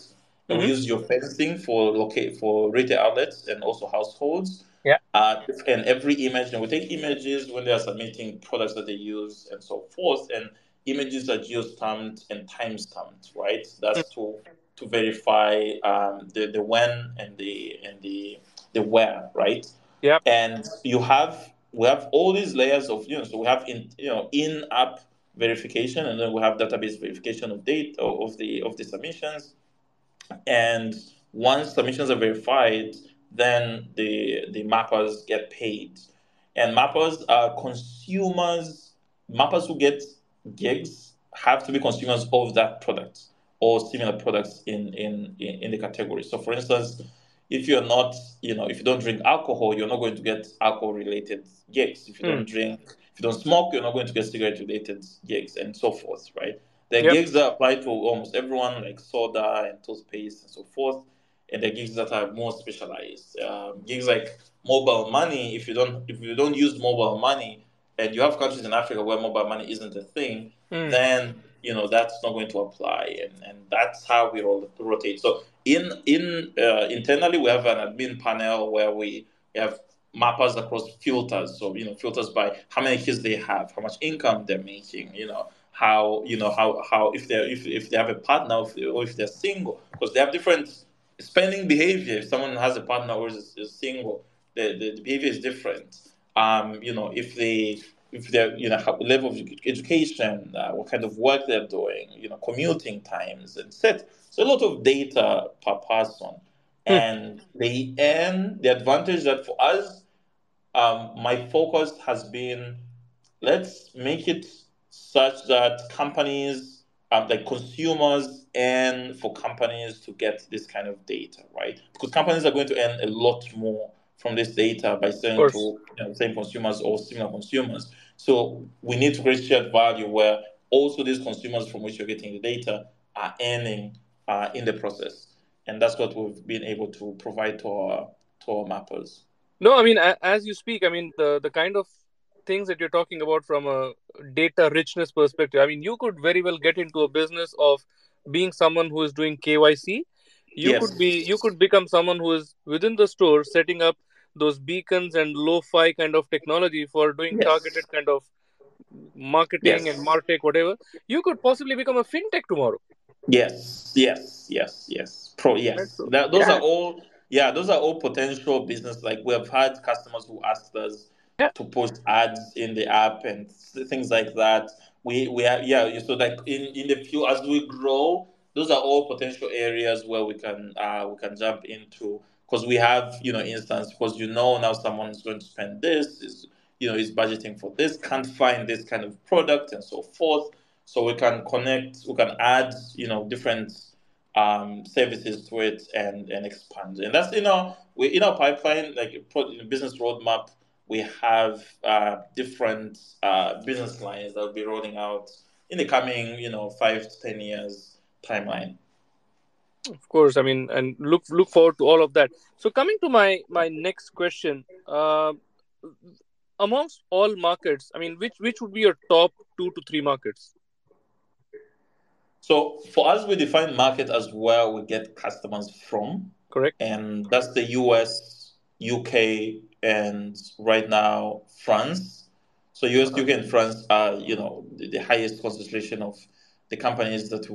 and Mhm. we use geofencing for locate for retail outlets and also households Yeah. uh, and every image and we take images when they are submitting products that they use and so forth and images are geostamped and time stamped right that's to to verify um, the the when and the and the the where right Yeah. and you have we have all these layers of you know so we have in you know in app verification and then we have database verification of data of the of the submissions. And once submissions are verified then the the mappers get paid. And mappers are consumers mappers who get gigs have to be consumers of that product or similar products in in in, in the category. So for instance if you're not, you know, if you don't drink alcohol, you're not going to get alcohol related gigs. If you don't drink, if you don't smoke, you're not going to get cigarette related gigs and so forth, right? There are Yep. gigs that apply to almost everyone, like soda and toothpaste and so forth. And there are gigs that are more specialized. Um, gigs like mobile money. If you don't, if you don't use mobile money, and you have countries in Africa where mobile money isn't a thing, Hmm. then you know that's not going to apply, and, and that's how we roll, rotate. So in in uh, internally, we have an admin panel where we have mappers across filters. So you know filters by how many kids they have, how much income they're making, you know how you know how how if they if, if they have a partner if, or if they're single because they have different spending behavior. If someone has a partner or is, is single, the, the, the behavior is different. Um, you know if they if they're you know how, level of education, uh, what kind of work they're doing, you know commuting times and set. So a lot of data per person. Hmm. And the end, the advantage that for us, um, my focus has been let's make it such that companies, um, like consumers, and for companies to get this kind of data, right? Because companies are going to earn a lot more from this data by selling to you know, same consumers or similar consumers. So we need to create shared value where also these consumers from which you're getting the data are earning uh, in the process, and that's what we've been able to provide to our to our mappers. No, I mean, as you speak, I mean, the, the kind of things that you're talking about from a data richness perspective, I mean, you could very well get into a business of being someone who is doing KYC. You Yes. could be, you could become someone who is within the store setting up those beacons and lo-fi kind of technology for doing Yes. targeted kind of marketing Yes. and martech, whatever. You could possibly become a fintech tomorrow. Yes, yes, yes, yes. Pro, yes. so- That, those yeah. are all. Yeah, those are all potential business. Like we have had customers who asked us Yeah. to post ads in the app and things like that. We we are yeah. So like in in the few as we grow, those are all potential areas where we can uh we can jump into because we have you know instance because you know now someone is going to spend this is you know is budgeting for this can't find this kind of product and so forth. So we can connect we can add you know different um, services to it and and expand. And that's you know we in our pipeline like in business roadmap we have uh, different uh, business lines that will be rolling out in the coming you know five to ten years timeline Of course, I mean, and look look forward to all of that. So coming to my my next question, uh, amongst all markets, I mean, which which would be your top two to three markets? so for us we define market as where we get customers from Correct. and that's the US, UK, and right now France. So US, UK, and France are you know the, the highest concentration of the companies that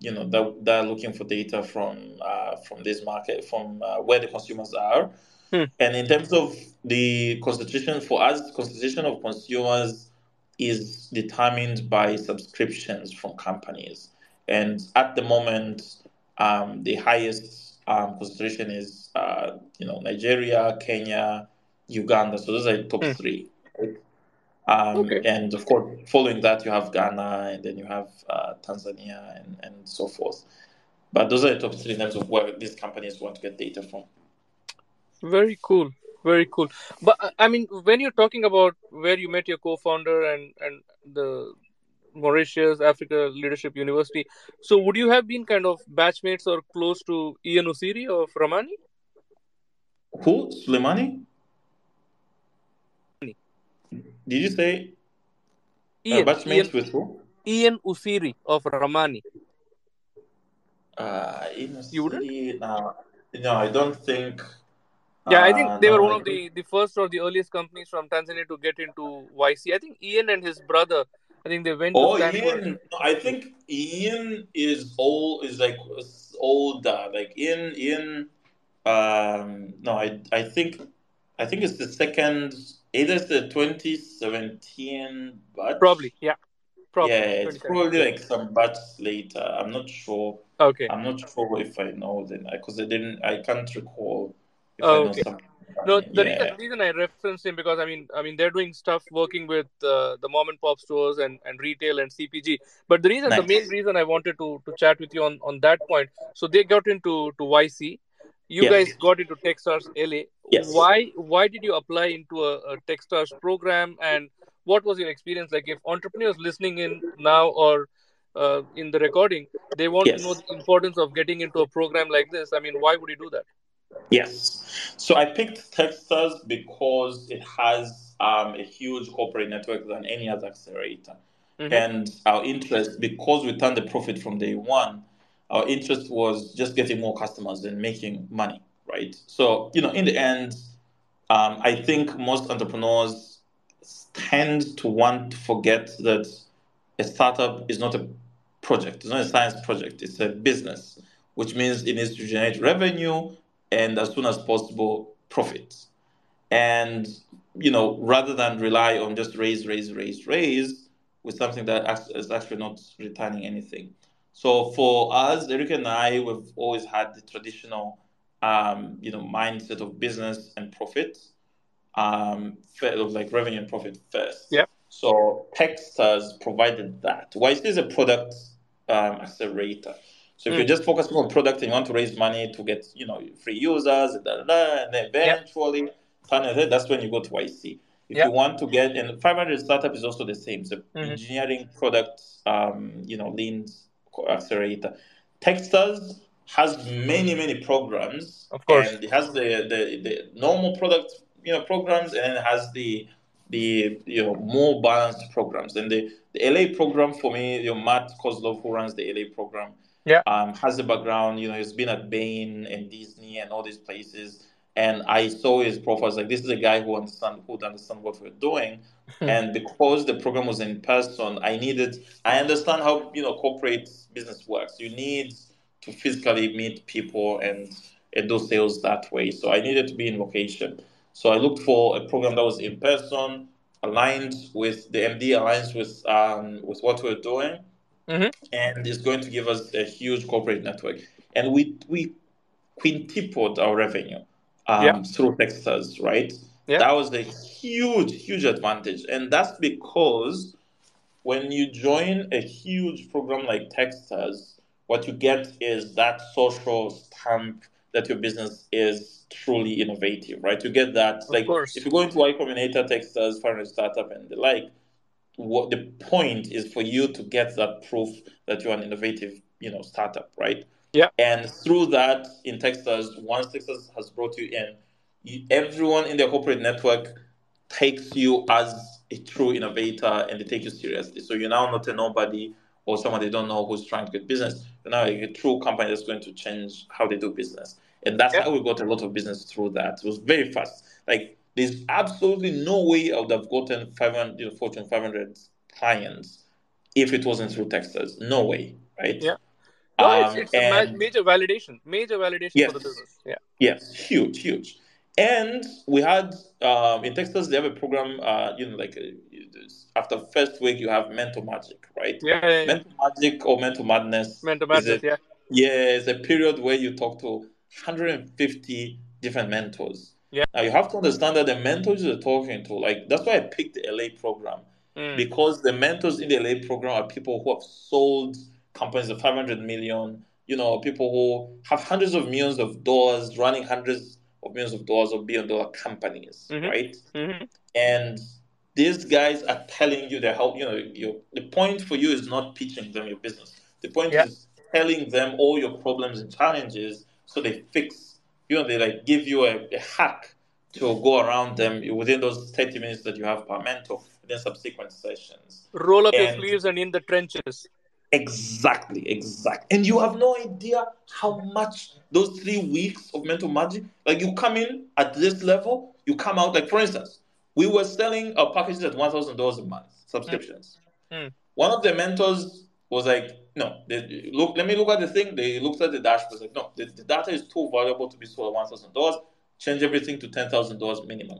you know that, that are looking for data from uh, from this market from uh, where the consumers are. Hmm. And in terms of the concentration for us, concentration of consumers is determined by subscriptions from companies. And at the moment, um, the highest um, concentration is uh, you know Nigeria, Kenya, Uganda. So those are the top Hmm. three. Um, Okay. And of course, following that, you have Ghana, and then you have uh, Tanzania, and, and so forth. But those are the top three terms of where these companies want to get data from. Very cool. Very cool. But uh, I mean, when you're talking about where you met your co-founder and and the Mauritius Africa Leadership University, so would you have been kind of batchmates or close to Ian Usiri of Ramani? Who? Suleimani? Did you say uh, Ian, Ian, batchmates with who? Ian Usiri of Ramani. Uh, in a You wouldn't? city? No, no, I don't think. Yeah, I think Uh, they were one I of the, the first or the earliest companies from Tanzania to get into YC. I think Ian and his brother, I think they went Oh, to Ian. No, I think Ian is old. Is like older. Like Ian. Ian. Um. No, I. I think. I think it's the second. Either it's the 2017 batch. Probably, yeah. Probably. Yeah, it's probably like some batch later. I'm not sure. Okay. I'm not sure if I know them because I didn't. I can't recall if Oh, I know okay. No, the Yeah. reason, reason I referenced him because I mean, I mean they're doing stuff working with uh, the mom and pop stores and, and retail and CPG. But the reason, the main reason I wanted to to chat with you on on that point. So they got into to YC. You guys got into Techstars LA. Yes. Why why did you apply into a, a Techstars program and what was your experience like? If entrepreneurs listening in now or uh, in the recording, they want Yes. to know the importance of getting into a program like this. I mean, why would you do that? Yes. So I picked Techstars because it has um, a huge corporate network than any other accelerator. Mhm. And our interest, because we turned the profit from day one, our interest was just getting more customers and making money, right? So, you know, in the end, um, I think most entrepreneurs tend to want to forget that a startup is not a project, it's not a science project, it's a business, which means it needs to generate revenue and as soon as possible profit. And you know, rather than rely on just raise, raise, raise, raise with something that is actually not returning anything. So for us, Eric and I, we've always had the traditional, um, you know, mindset of business and profit, um, of like revenue and profit first. Yep. So Techstars provided that. YC is a product um, accelerator. So if Mm. you're just focusing on product and you want to raise money to get, you know, free users, da, da, da, and then eventually, turn it, that's when you go to YC. If you want to get, and 500 startup is also the same. So Mhm. engineering product, um, you know, lean accelerator. Techstars has many, many programs. Of course. And it has the, the, the normal product, you know, programs, and it has the the you know more balanced programs. And the, the LA program for me, you know, Matt Kozlov, who runs the LA program, Yeah. um, has a background. You know, he's been at Bain and Disney and all these places. And I saw his profile. I was like, this is a guy who understand who understand what we're doing. Hmm. and because the program was in person, I needed. I understand how you know corporate business works. You need to physically meet people and, and do sales that way. So I needed to be in location. So I looked for a program that was in person, aligned with the MD, aligned with um, with what we're doing, Mhm. and it's going to give us a huge corporate network. And we we quintupled our revenue um, Yeah. through Techstars, right? Yeah. That was a huge, huge advantage, and that's because when you join a huge program like Techstars, what you get is that social stamp that your business is truly innovative, right? You get that, like, course. if you go into Y Combinator, Techstars, Foreign Startup, and the like, what the point is for you to get that proof that you're an innovative, you know, startup, right? Yeah. And through that, in Techstars, once Techstars has brought you in, you, everyone in the corporate network takes you as a true innovator and they take you seriously. So you're now not a nobody or someone they don't know who's trying to get business. You're now a true company that's going to change how they do business. And that's Yeah. how we got a lot of business through that. It was very fast. Like there's absolutely no way I would have gotten 500, you know, Fortune 500 clients if it wasn't through Techstars. No way, right? Yeah. No, it's, Um, it's a ma- and- major validation. Major validation Yes. for the business. Yeah. Yes, huge, huge. And we had um, in Techstars they have a program. Uh, you know, like uh, after first week you have mentor magic, right? Yeah. yeah, yeah. Mentor magic or mentor madness. Mentor madness. a- Yeah. Yeah, it's a period where you talk to 150 different mentors. Yeah. Now you have to understand that the mentors you're talking to, like that's why I picked the LA program Mm. because the mentors in the LA program are people who have sold companies of 500 million, you know, people who have hundreds of millions of dollars, running hundreds of millions of dollars or billion dollar companies, Mhm. right? Mhm. And these guys are telling you their help. You know, you, the point for you is not pitching them your business. The point Yeah. is telling them all your problems and challenges so they fix. You know, they like give you a, a hack to go around them within those 30 minutes that you have per mentor, and then subsequent sessions. Roll up your sleeves and in the trenches. Exactly, exactly. And you have no idea how much those three weeks of mentor magic, like you come in at this level, you come out, like for instance, we were selling our packages at $1,000 a month, subscriptions. Mm. One of the mentors was like, no, they, look, let me look at the thing. They looked at the dashboard, was like, no, the, the data is too valuable to be sold at $1,000. Change everything to $10,000 minimum.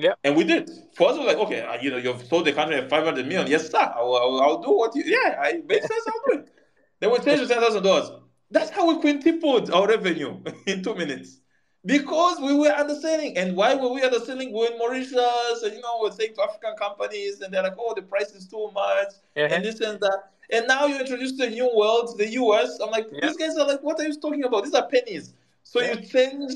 Yeah. And we did. For us, we're like, okay, uh, you know, you've sold the country at 500 million. Yes, sir. I'll, I'll, I'll do what you, yeah, I, makes sense. I'll do it. Then we changed to $10,000. That's how we quintupled our revenue in two minutes. Because we were understanding. And why were we understanding? We're in Mauritius, and you know, we're saying to African companies, and they're like, oh, the price is too much, Uh-huh. and this and that. And now you introduce the new world, the US. I'm like, Yeah. these guys are like, what are you talking about? These are pennies. So Yeah. you change,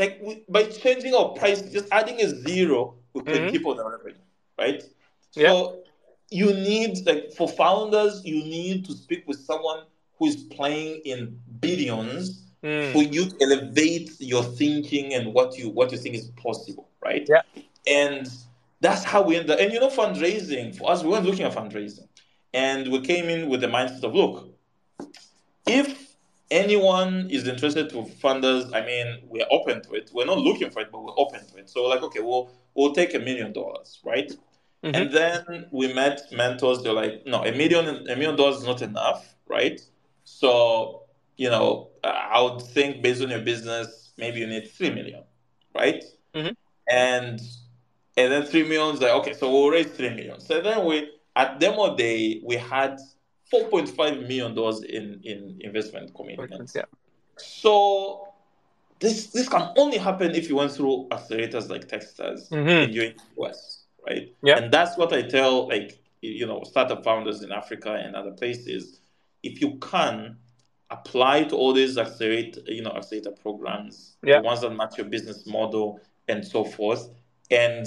like, we, by changing our price, just adding a zero, we Mhm. quintuple the revenue, right? Yeah. So you need like for founders, you need to speak with someone who is playing in billions Mm. for you to elevate your thinking and what you what you think is possible, right? Yeah. And that's how we end up. And you know, fundraising for us, we weren't looking at fundraising, and we came in with the mindset of look, if anyone is interested to fund us, I mean, we're open to it. We're not looking for it, but we're open to it. So like, okay, we'll we'll take a million dollars, right? Mhm. And then we met mentors. They're like, no, a million a million dollars is not enough, right? So you know, I would think based on your business, maybe you need three million, right? Mhm. And and then three million is like, okay, so we'll raise three million. So then we at demo day we had four point five million dollars in in investment commitments. Yeah. So this this can only happen if you went through accelerators like Techstars Mhm. in the US, right? Yeah. And that's what I tell like you know startup founders in Africa and other places. If you can apply to all these accelerate you know accelerator programs, Yeah. the ones that match your business model and so forth, and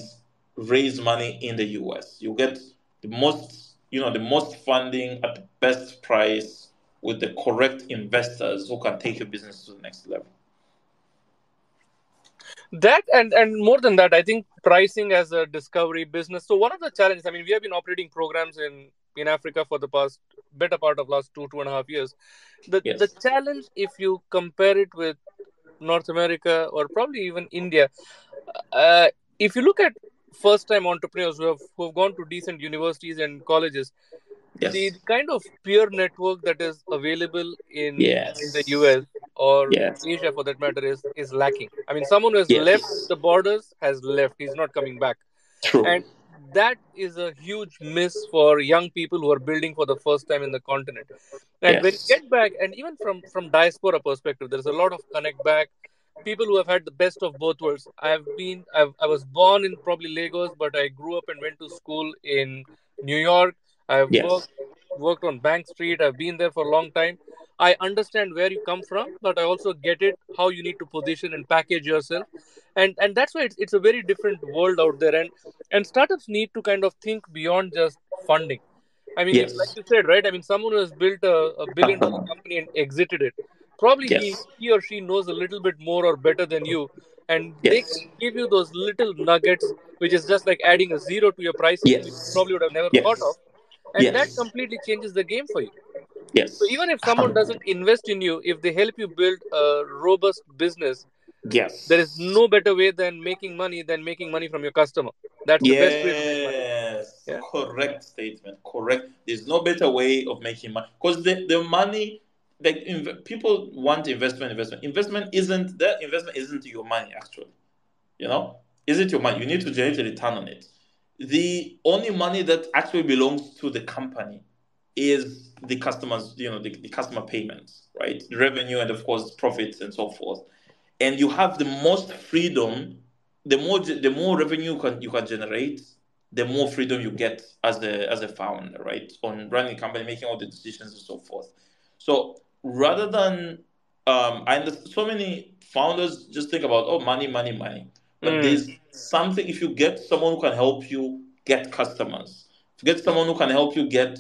raise money in the US. You get the most you know the most funding at the best price with the correct investors who can take your business to the next level. that and and more than that i think pricing as a discovery business so one of the challenges i mean we have been operating programs in in africa for the past better part of last two two and a half years the Yes. the challenge if you compare it with north america or probably even india uh, if you look at first time entrepreneurs who have who have gone to decent universities and colleges Yes. the kind of peer network that is available in Yes. in the US or Yes. Asia for that matter is is lacking. I mean, someone who has left the borders has left. He's not coming back, True. and that is a huge miss for young people who are building for the first time in the continent. And when you get back, and even from from diaspora perspective, there's a lot of connect back. People who have had the best of both worlds. I've been, I've, I was born in probably Lagos, but I grew up and went to school in New York. I've Yes. worked worked on Bank Street. I've been there for a long time. I understand where you come from, but I also get it how you need to position and package yourself, and and that's why it's, it's a very different world out there. And and startups need to kind of think beyond just funding. I mean, Yes. like you said, right? I mean, someone who has built a, a billion dollar uh-huh. company and exited it, probably he, Yes. he or she knows a little bit more or better than you, and they Yes. can give you those little nuggets, which is just like adding a zero to your pricing, which you probably would have never Yes. thought of, and that completely changes the game for you. Yes. So even if someone doesn't invest in you, if they help you build a robust business, Yes. there is no better way than making money than making money from your customer. That's the best way to make money. Yes, Yeah. correct statement. Correct. There's no better way of making money because the, the money, like inv- people want investment. Investment. Investment isn't that investment isn't your money actually. You know, is it your money? You need to generate a return on it. The only money that actually belongs to the company is the customers. You know, the, the customer payments, right? The revenue and of course profits and so forth. And you have the most freedom the more the more revenue you can you can generate, the more freedom you get as a as a founder, right? On running a company, making all the decisions and so forth. So rather than um, I understand so many founders just think about oh money, money, money. But Mm. there's something if you get someone who can help you get customers, if you get someone who can help you get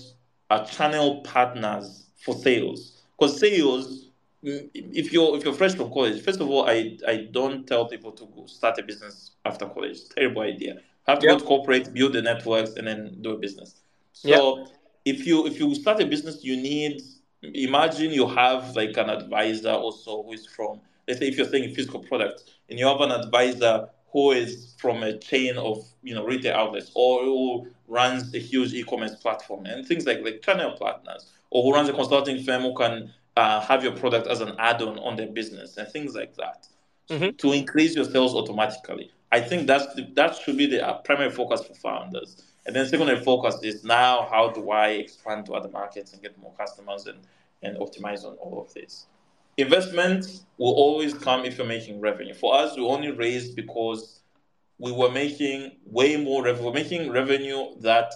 a channel partners for sales, because sales mm, if you're if you're fresh from college, first of all, I I don't tell people to go start a business after college. Terrible idea. Have to Yeah. go to corporate, build the networks, and then do a business. So if you if you start a business, you need imagine you have like an advisor also who is from let's say if you're selling physical products and you have an advisor who is from a chain of you know retail outlets or who runs a huge e-commerce platform and things like like channel partners or who runs a consulting firm who can uh, have your product as an add-on on their business and things like that Mhm. to increase your sales automatically. I think that's the, that should be the uh, primary focus for founders. And then secondary focus is now how do I expand to other markets and get more customers and, and optimize on all of this. Investment will always come if you're making revenue. For us, we only raised because we were making way more revenue. We're making revenue that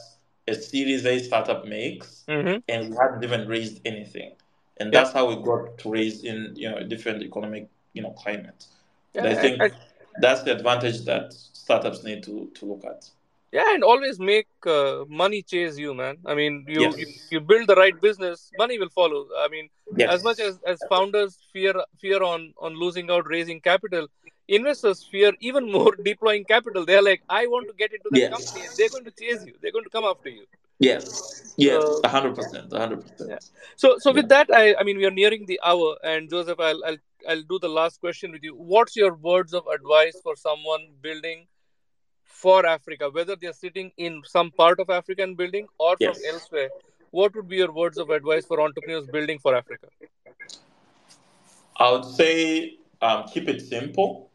a Series A startup makes, Mhm. and we hadn't even raised anything. And Yeah. that's how we got to raise in you know a different economic you know climate. And Yeah, I think I- that's the advantage that startups need to, to look at. Yeah and always make uh, money chase you man i mean you, Yes. you you build the right business money will follow i mean Yes. as much as as founders fear fear on on losing out raising capital investors fear even more deploying capital they're like i want to get into the Yes. company they're going to chase you they're going to come after you Yes. Yes. So- A hundred percent. A hundred percent. so so with that i i mean we are nearing the hour and joseph i'll i'll i'll do the last question with you what's your words of advice for someone building for africa whether they're sitting in some part of African building or from Yes. elsewhere what would be your words of advice for entrepreneurs building for africa I would say um, keep it simple.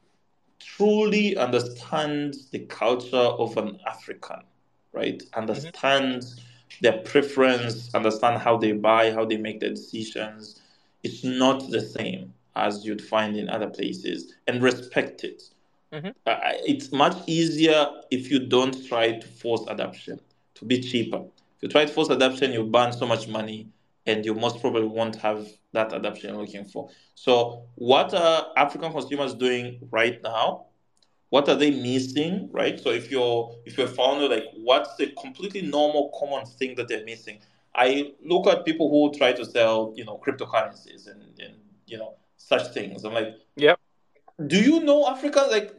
Truly understand the culture of an African, right? Understand their preference, understand how they buy, how they make their decisions. It's not the same as you'd find in other places, and respect it. Mhm. Uh, it's much easier if you don't try to force adoption to be cheaper. If you try to force adoption, you burn so much money, and you most probably won't have that adoption you're looking for. So, what are African consumers doing right now? What are they missing, right? So, if you're if you're a founder, like what's the completely normal, common thing that they're missing? I look at people who try to sell, you know, cryptocurrencies and, and you know such things. I'm like, Yep. Do you know Africa? Like,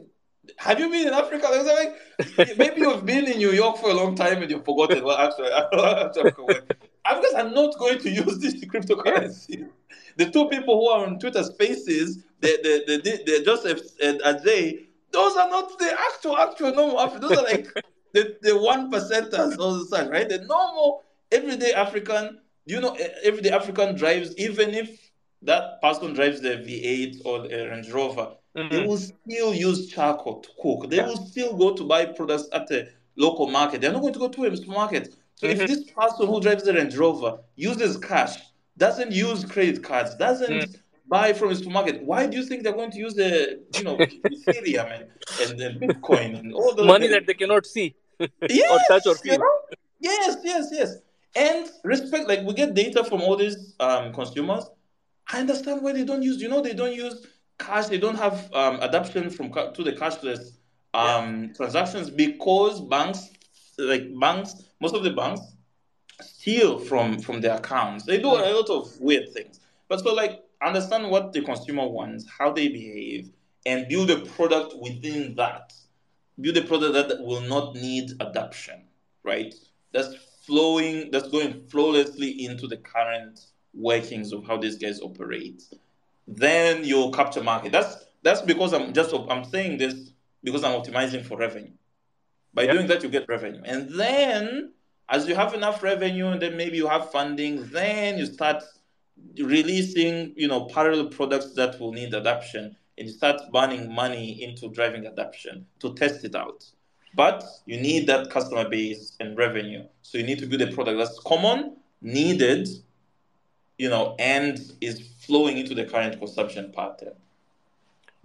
have you been in Africa? Like, like, maybe you've been in New York for a long time and you've forgotten. Well, actually, Africans are not going to use this cryptocurrency. The two people who are on Twitter Spaces, the the the, the Joseph and Ajay, those are not the actual actual normal Africans. Those are like the the one percenters all the time, right? The normal everyday African. Do you know, everyday African drives, even if that person drives the V8 or a Range Rover, they Mhm. will still use charcoal to cook. They Yeah. will still go to buy products at the local market. They're not going to go to a supermarket. So Mhm. if this person who drives the Range Rover uses cash, doesn't use credit cards, doesn't Mm. buy from a supermarket, why do you think they're going to use the you know Ethereum and, and the Bitcoin and all the money that they cannot see yes, or touch or you feel know? Yes, yes, yes. And respect, like we get data from all these um, consumers. I understand why they don't use. You know, they don't use cash. They don't have um, adoption from to the cashless um, transactions because banks, like banks, most of the banks steal from from their accounts. They do a lot of weird things. But so like understand what the consumer wants, how they behave, and build a product within that. Build a product that will not need adoption, right? That's flowing, that's going flawlessly into the current workings of how these guys operate. Then you'll capture market. That's that's because I'm just I'm saying this because I'm optimizing for revenue. By Yeah. doing that, you get revenue, and then as you have enough revenue, and then maybe you have funding, then you start releasing, you know, parallel products that will need adoption, and you start burning money into driving adoption to test it out. But you need that customer base and revenue, so you need to build a product that's common, needed, you know, and is flowing into the current consumption pattern.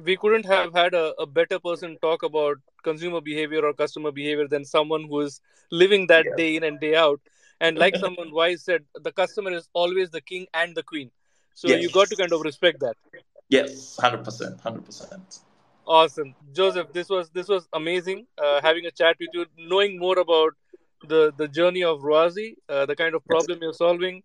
we couldn't have had a, a better person talk about consumer behavior or customer behavior than someone who is living that Yeah. day in and day out. And like someone wise said, the customer is always the king and the queen. So Yes. you got to kind of respect that. Yes, hundred percent, hundred percent. Awesome, Joseph. This was this was amazing. Uh, having a chat with you, knowing more about the the journey of Rwazi, uh, the kind of problem you're solving,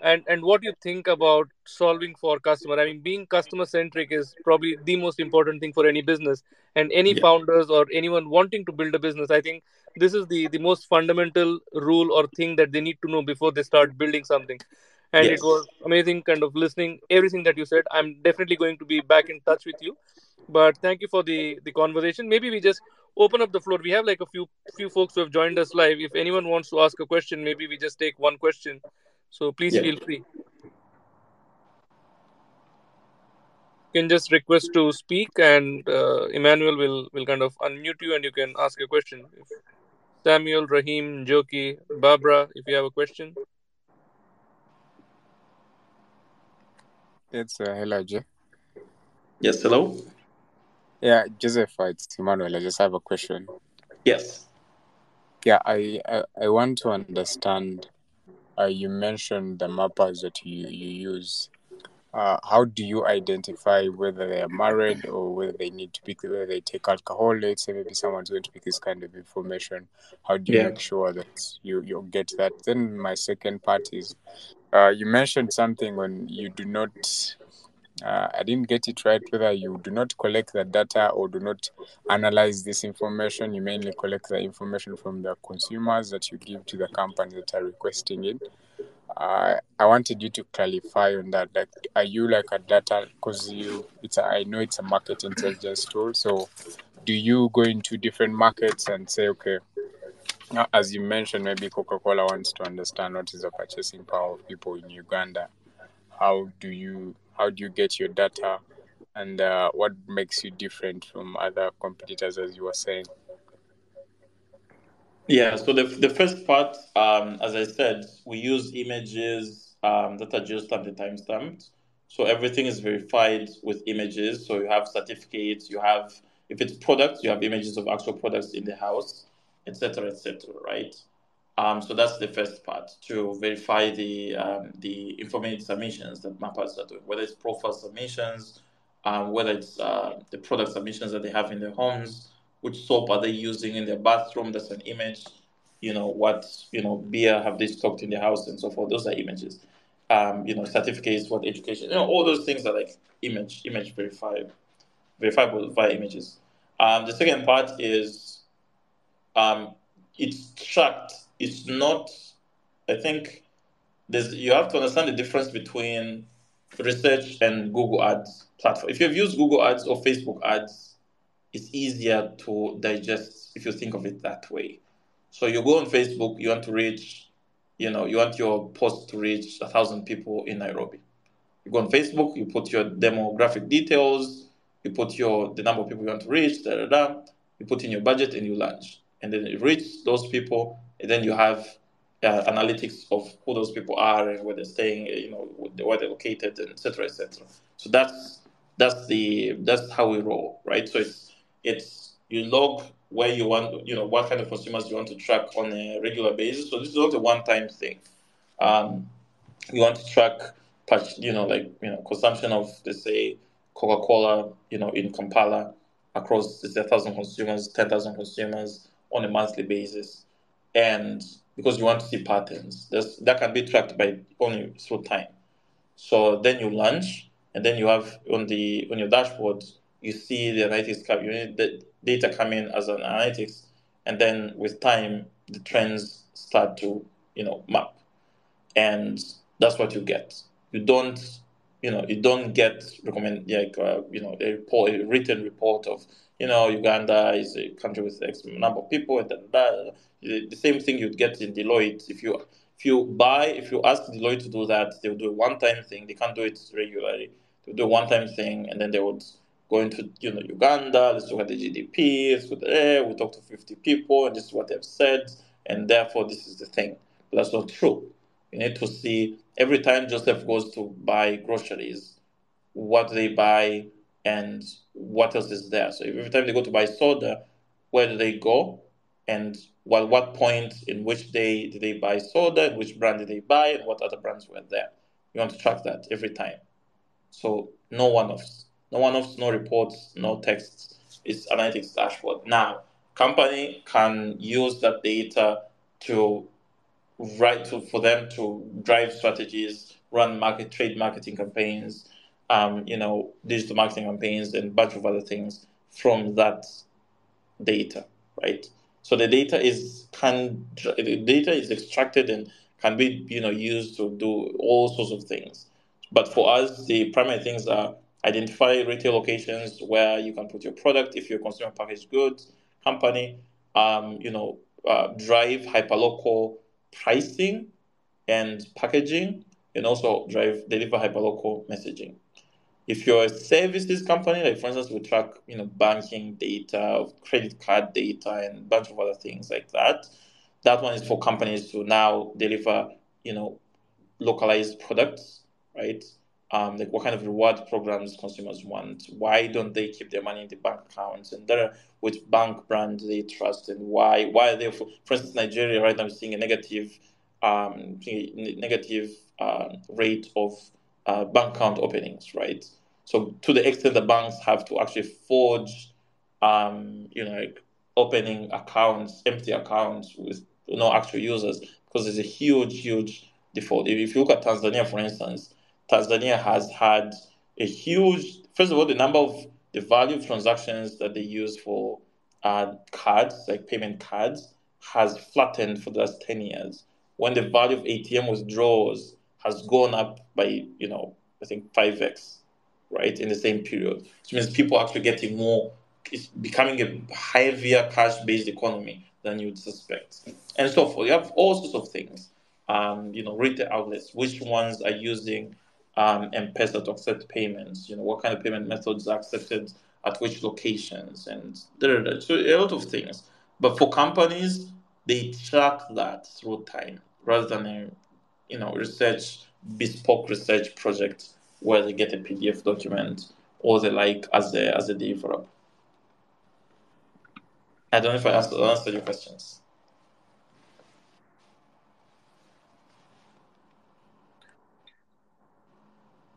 and and what you think about solving for customer. I mean, being customer centric is probably the most important thing for any business, and any Yeah. founders or anyone wanting to build a business. I think this is the the most fundamental rule or thing that they need to know before they start building something. And Yes. it was amazing, kind of listening everything that you said. I'm definitely going to be back in touch with you but thank you for the the conversation maybe we just open up the floor we have like a few few folks who have joined us live if anyone wants to ask a question maybe we just take one question so please Yeah. feel free you can just request to speak and uh, emmanuel will will kind of unmute you and you can ask a question samuel rahim joki barbara if you have a question It's uh, hello, Jay. Yes, hello. Yeah, Joseph, it's Emmanuel. I just have a question. Yes. Yeah, I I, I want to understand. Uh, you mentioned the mappers that you, you use. uh, how do you identify whether they are married or whether they need to pick whether they take alcohol? Let's say maybe someone's going to pick this kind of information. How do you Yeah. make sure that you you get that? Then my second part is, uh, you mentioned something when you do not. Uh, I didn't get it right. Whether you do not collect the data or do not analyze this information, you mainly collect the information from the consumers that you give to the companies that are requesting it. I I wanted you to clarify on that. Like, are you like a data? Because you, it's a, I know it's a market intelligence tool. So, do you go into different markets and say, okay, now, as you mentioned, maybe Coca Cola wants to understand what is the purchasing power of people in Uganda. How do you how do you get your data, and uh, what makes you different from other competitors, as you were saying? Yeah, so the, the first part, um, as I said, we use images um, that are just at the timestamped. So everything is verified with images. So you have certificates, you have, if it's products, you have images of actual products in the house, etc., etc., right? Um, so that's the first part to verify the um, the information submissions that mappers are doing, whether it's profile submissions, um, whether it's uh, the product submissions that they have in their homes, which soap are they using in their bathroom? That's an image. You know what you know beer have they stocked in their house and so forth. Those are images. Um, you know certificates, what education, you know all those things are like image image verified, verifiable via images. Um, the second part is it's tracked. It's not. I think there's you have to understand the difference between research and Google Ads platform. If you've used Google Ads or Facebook Ads, it's easier to digest if you think of it that way. So you go on Facebook, you want to reach, you know, you want your post to reach a thousand people in Nairobi. You go on Facebook, you put your demographic details, you put your the number of people you want to reach, da da da. You put in your budget and you launch, and then you reach those people, and then you have uh, analytics of who those people are and where they're staying, you know, where they're located, and etc. etc. So that's that's the that's how we roll, right? So it's it's you log where you want, you know, what kind of consumers you want to track on a regular basis. So this is not a one-time thing. Um, you want to track, you know, like you know, consumption of let's say Coca-Cola, you know, in Kampala across let's say, thousand consumers, ten thousand consumers on a monthly basis, and because you want to see patterns, That's, that can be tracked by only through time. So then you launch, and then you have on the on your dashboard, you see the analytics come, you need the data come in as an analytics, and then with time, the trends start to you know map, and that's what you get. You don't you know you don't get recommend like uh, you know a report, a written report of you know Uganda is a country with X number of people and da. The, same thing you'd get in Deloitte. If you if you buy if you ask Deloitte to do that they'll do a one time thing. They can't do it regularly. They'll do a one time thing and then they would go into you know Uganda let's look at the GDP let's look at eh, we talk to 50 people and this is what they've said and therefore this is the thing. But that's not true. You need to see every time Joseph goes to buy groceries, what they buy and what else is there. So every time they go to buy soda, where do they go? And what what point in which day did they buy soda, which brand did they buy, and what other brands were there? You want to track that every time. So no one-offs. No one-offs, no reports, no texts. It's analytics dashboard. Now, company can use that data to write to, for them to drive strategies, run market trade marketing campaigns, um, you know, digital marketing campaigns, and bunch of other things from that data, right? So the data is can the data is extracted and can be you know used to do all sorts of things. But for us, the primary things are identify retail locations where you can put your product if you're a consumer packaged goods company. Um, you know, uh, drive hyperlocal pricing and packaging, and also drive deliver hyperlocal messaging. If you're a services company, like for instance, we track you know banking data, credit card data, and a bunch of other things like that. That one is for companies to now deliver you know localized products, right? Um, like what kind of reward programs consumers want? Why don't they keep their money in the bank accounts? And there, which bank brand they trust, and why? Why are they? For, for instance, Nigeria right now is seeing a negative, um, negative uh, rate of uh, bank account openings, right? So to the extent the banks have to actually forge, um, you know, like opening accounts, empty accounts with no actual users, because there's a huge, huge default. If, you look at Tanzania, for instance, Tanzania has had a huge, first of all, the number of the value of transactions that they use for uh, cards, like payment cards, has flattened for the last 10 years. When the value of ATM withdrawals has gone up by, you know, I think 5x, right, in the same period, which means people are actually getting more, it's becoming a heavier cash based economy than you'd suspect, and so forth. You have all sorts of things. Um, you know, retail outlets, which ones are using um, M-Pesa to accept payments? You know, what kind of payment methods are accepted at which locations, and da, da. so a lot of things. But for companies, they track that through time rather than you know research bespoke research project where they get a PDF document or the like as a as a developer. I don't know if I answered, answered your questions.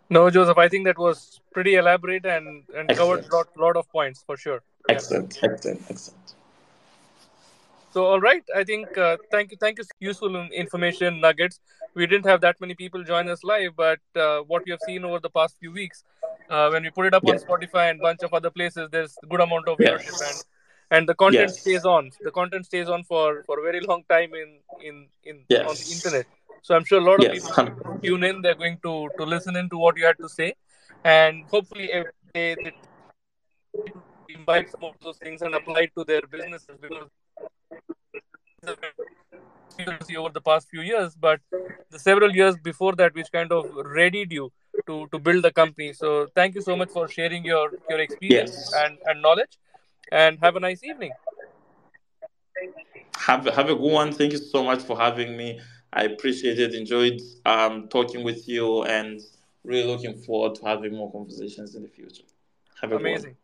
No, Joseph, I think that was pretty elaborate and, and covered a lot, lot of points for sure. Excellent, yeah. excellent, excellent. So, all right, I think uh, thank you, thank you. Useful information nuggets. We didn't have that many people join us live, but uh, what we have seen over the past few weeks, uh, when we put it up on Spotify and bunch of other places, there's a good amount of viewership yes. and and the content yes. stays on. The content stays on for for a very long time in in in on the internet. So I'm sure a lot of people tune in. They're going to to listen in to what you had to say, and hopefully they, they imbibe some of those things and apply it to their businesses because over the past few years, but the several years before that, which kind of readied you to to build the company. So thank you so much for sharing your your experience yes. and and knowledge, and have a nice evening. Have have a good one. Thank you so much for having me. I appreciate it, enjoyed um, talking with you, and really looking forward to having more conversations in the future. Have a amazing,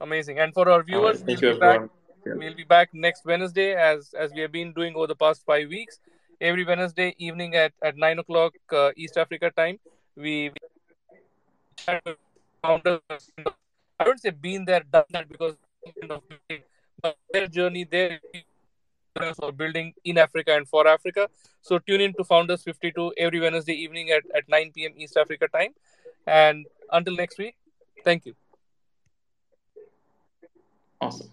amazing. And for our viewers, right, we'll, be back, yeah. we'll be back next Wednesday as as we have been doing over the past five weeks. Every Wednesday evening at at nine o'clock uh, East Africa time, we. we I don't say been there, done that because but their journey, their or building in Africa and for Africa. So tune in to Founders 52 every Wednesday evening at, at 9 p.m. East Africa time. And until next week, thank you. Awesome.